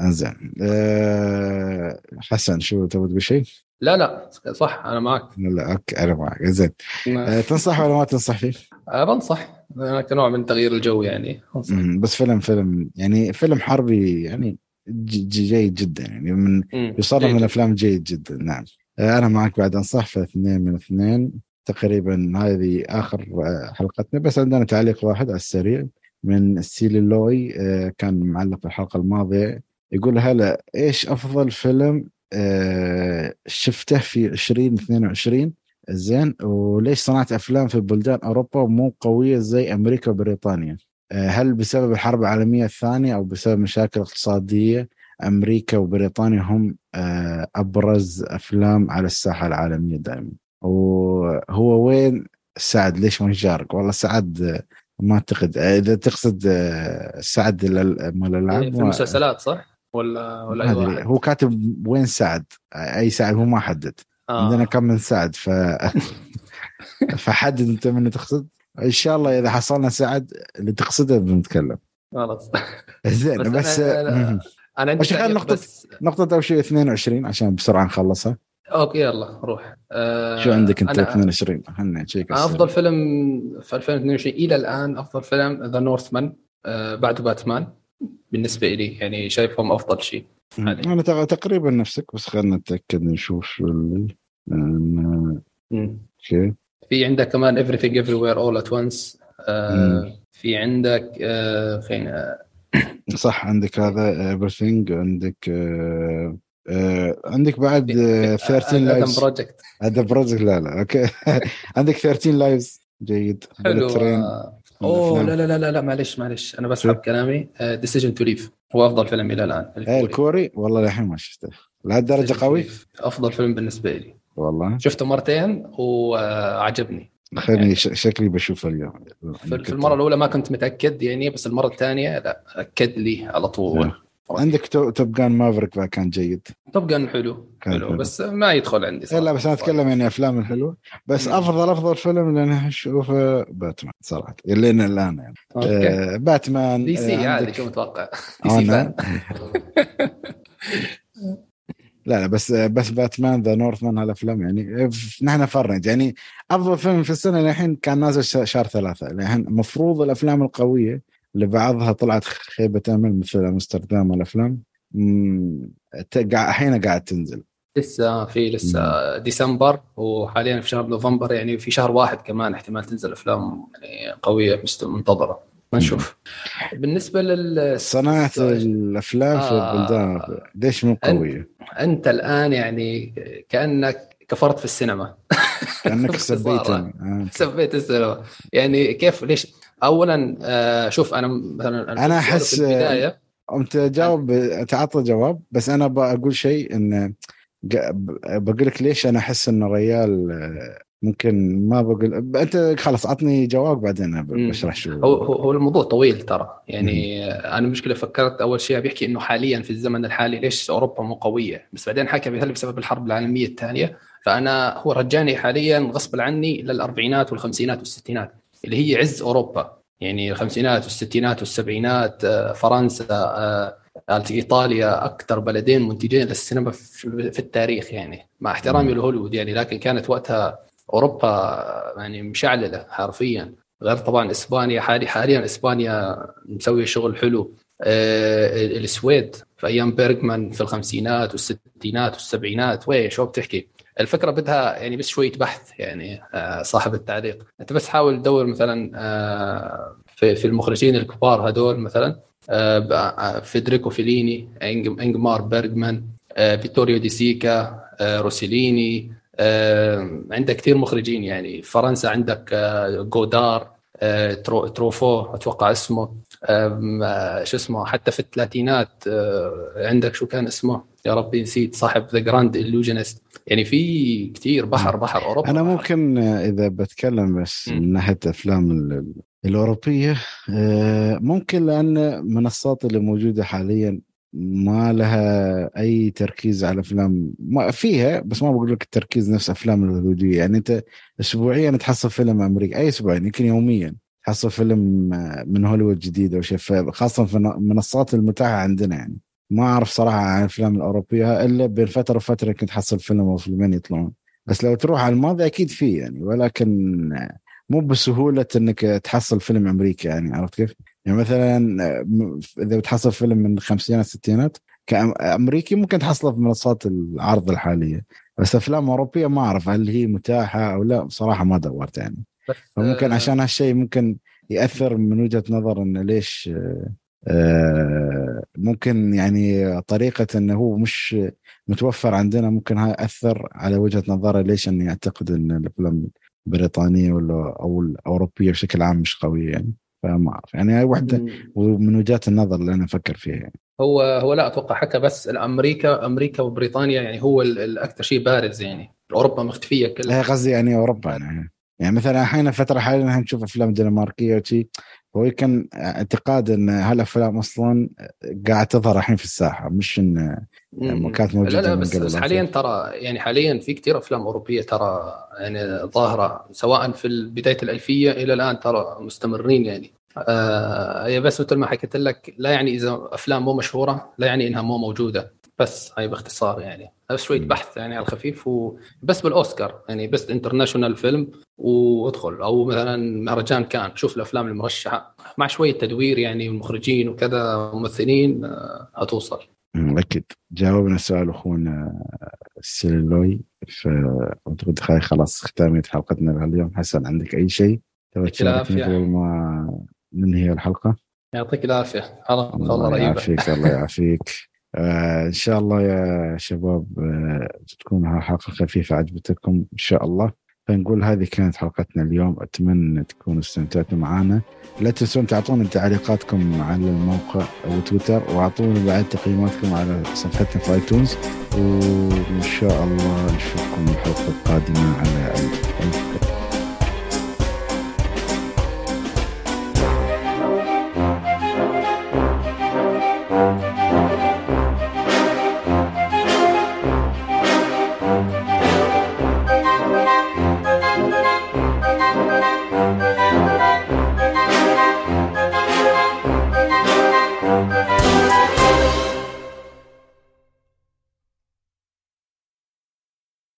انزين أه حسن شو تبغى تقول شيء؟ لا لا صح أنا معك لا أوكي أنا معك زين أه تنصح ولا ما تنصح فيه؟ أه بنصح أنا كنوع من تغيير الجو يعني أنصح. بس فيلم فيلم يعني فيلم حربي يعني جيد جدا يعني من. يصنف. من الافلام جيد جدا نعم أه أنا معك بعد أنصح في اثنين من اثنين تقريبا هذه آخر آه، حلقتنا بس عندنا تعليق واحد على السريع من ستيلي لوي آه، كان معلق في الحلقة الماضية يقول هلا إيش أفضل فيلم؟ آه، شفته في 2022 زين وليش صنعت أفلام في بلدان أوروبا مو قوية زي أمريكا وبريطانيا؟ آه، هل بسبب الحرب العالمية الثانية أو بسبب مشاكل اقتصادية أمريكا وبريطانيا هم أبرز أفلام على الساحة العالمية دائما؟ وهو وين؟ سعد ليش ما يشارك والله سعد ما أعتقد. إذا تقصد آه، سعد ال- مال الألعاب في المسلسلات صح؟ ولا ولا أي واحد؟ هو كاتب وين سعد؟ أي سعد؟ هو ما حدد. آه. عندنا كم من سعد ف (laughs) فحدد أنت من تقصد. إن شاء الله إذا حصلنا سعد اللي تقصده بنتكلم. خلاص. زين بس بس, أنا- أنا-. أنا عندي بس نقطة- بس نقطة أول شيء 22 عشان بسرعة نخلصها؟ أوكي يلا روح. آه شو عندك أنا 22 خلنا نشيك أفضل فيلم في 2022 إلى الآن أفضل فيلم The Northman آه بعده باتمان بالنسبة لي يعني شايفهم أفضل شيء. تق- تقريبا نفسك بس خلينا نتأكد نشوف شو اللي. أوكي. في عندك كمان everything everywhere all at once. آه. في عندك آه خلينا صح عندك هذا everything عندك آه، آه، عندك بعد آه، 13 Adam Lives Project هذا Project لا لا أوكي. (laughs) عندك 13 Lives جيد. حلو. آه، أوه. لا لا لا لا معلش معلش أنا بسحب؟ كلامي. Decision to Leave هو أفضل فيلم إلى الآن. الكوري. الكوري؟ والله للحين ما شفته. لهالدرجه قوي. أفضل فيلم بالنسبة لي. والله. شفته مرتين وعجبني خليني ش- شكلي بشوفه اليوم. في في المرة الأولى ما كنت متأكد يعني بس المرة الثانية لا أكد لي على طول. نعم. عندك تو- Top Gun Maverick بعد كان جيد. Top Gun حلو كان حلو حلو. بس ما يدخل عندي إيه لا بس أنا أتكلم يعني أفلام الحلوه بس مم. افضل أفضل فيلم اللي أنا أشوفه باتمان صراحة اللي أنا الآن يعني. أوكي. آه باتمان DC آه، عادي عندك- شو متوقع DC. fan. لا لا بس بس باتمان The Northman هالأفلام يعني نحن فرنج يعني. أفضل فيلم في السنة للحين كان نازل شهر ثلاثة. الحين المفروض الأفلام القوية اللي بعضها طلعت خيبة امل مثل أمستردام والأفلام. الحين قاعد تنزل. لسه في لسه. ديسمبر وحاليا في شهر نوفمبر يعني في شهر واحد كمان احتمال تنزل أفلام يعني قوية منتظرة. نشوف. بالنسبة لل صناعة الأفلام آه. في البلدان ليش مو قوية؟ أنت الآن يعني كأنك كفرت في السينما. كأنك (laughs) سبيت آه. سبيت السينما. يعني كيف ليش اولا آه شوف أنا مثلا أنا أحس انت جاوب تعطى جواب بس أنا بقول شيء إن بقول لك ليش أنا أحس إنه ريال ممكن ما بقول أنت خلاص عطني جواب بعدين بشرح شو هو هو الموضوع طويل ترى. يعني مم. أنا المشكلة فكرت أول شيء بيحكي إنه حاليا في الزمن الحالي ليش أوروبا مو قوية؟ بس بعدين حكى هل بسبب الحرب العالمية الثانية. فأنا هو رجعني حاليا غصب عني للأربعينات والخمسينات والستينات. اللي هي عز أوروبا. يعني الخمسينات والستينات والسبعينات آه، فرنسا آه، إيطاليا أكثر بلدين منتجين للسينما في التاريخ يعني. مع احترامي لهوليوود يعني لكن كانت وقتها أوروبا يعني مشعللة حرفيا. غير طبعا إسبانيا حالي حاليا إسبانيا مسوية شغل حلو. آه السويد في أيام بيرغمان في الخمسينات والستينات والسبعينات. وين شو بتحكي؟ الفكرة بدها يعني بس شوية بحث يعني آه صاحب التعليق. أنت بس حاول تدور مثلا آه في, في المخرجين الكبار هدول مثلا آه, فيدريكو فيليني إنجمار بيرغمان آه فيتوريو دي سيكا روسيليني عندك كثير مخرجين يعني. فرنسا عندك جودار تروفو أتوقع اسمه شو اسمه حتى في الثلاثينات عندك شو كان اسمه؟ يا ربي نسيت صاحب The Grand illusionist. يعني في كثير بحر بحر أوروبا. أنا ممكن إذا بتكلم بس من ناحية افلام الأوروبية ممكن لأن منصات اللي موجودة حاليا ما لها أي تركيز على أفلام. ما فيها بس ما بقول لك التركيز نفس أفلام الهوليوديه يعني أنت اسبوعيا تحصل فيلم أمريكي أي أسبوع يمكن يوميا تحصل فيلم من هوليوود جديد أو شيء خاصة في المنصات المتاحة عندنا يعني. ما أعرف صراحة عن الأفلام الأوروبية إلا بين فترة وفترة يمكن تحصل فيلم أو فيلمين يطلعون. بس لو تروح على الماضي أكيد في يعني ولكن مو بسهولة إنك تحصل فيلم أمريكي يعني عرفت كيف؟ يعني مثلا إذا بتحصل فيلم من الخمسينات الستينات كامريكي ممكن تحصله في منصات العرض الحالية. بس أفلام أوروبية ما أعرف هل هي متاحة أو لا بصراحه ما دورت يعني. فممكن آه، عشان هالشيء ممكن يأثر من وجهة نظر انه ليش ممكن يعني طريقة إنه هو مش متوفر عندنا ممكن هاي أثر على وجهة نظره ليش إني أعتقد إن الأفلام البريطانية ولا أو الأوروبية بشكل عام مش قوية يعني. فما أعرف. يعني هاي واحدة من وجهات النظر اللي أنا أفكر فيها يعني. هو هو لا أتوقع حكى بس أمريكا أمريكا وبريطانيا يعني هو الاكثر شيء بارز يعني. أوروبا مختفية كلها. قصدي يعني أوروبا يعني. يعني مثلا أحيانا فتره حاليا نشوف أفلام دنماركية وشي هو كان اعتقاد إن هالافلام أصلا قاعد تظهر الحين في الساحة؟ مش إن كانت موجودة لا لا بس, بس حاليا ترى يعني حاليا في كثير أفلام أوروبية ترى يعني ظاهرة سواء في بداية الألفية إلى الآن ترى مستمرين يعني. آه بس مثل ما حكيت لك لا يعني إذا أفلام مو مشهورة لا يعني إنها مو موجودة. بس هاي باختصار يعني. بس شوية بحث يعني على الخفيف وبس بالأوسكار يعني بس انترناشونال فيلم وادخل. أو مثلا مهرجان كان. شوف الأفلام المرشحة. مع شوية تدوير يعني المخرجين وكذا ممثلين آه، هتوصل. أكيد. جاوبنا السؤال أخونا السيلوي أعتقد خلاص ختامية حلقتنا اليوم حسن عندك أي شيء؟ تبغى قبل ما ننهي الحلقة؟ يعطيك العافية. الله يعافيك الله يعافيك. (laughs) آه إن شاء الله يا شباب آه تكون هالحلقه خفيفة عجبتكم إن شاء الله. فنقول هذه كانت حلقتنا اليوم. أتمنى تكونوا استمتعتوا معنا. لا تنسون تعطونا تعليقاتكم على الموقع وتويتر وأعطونا بعد تقييماتكم على صفحتنا في آيتونز. وإن شاء الله نشوفكم الحلقة القادمة على ألف.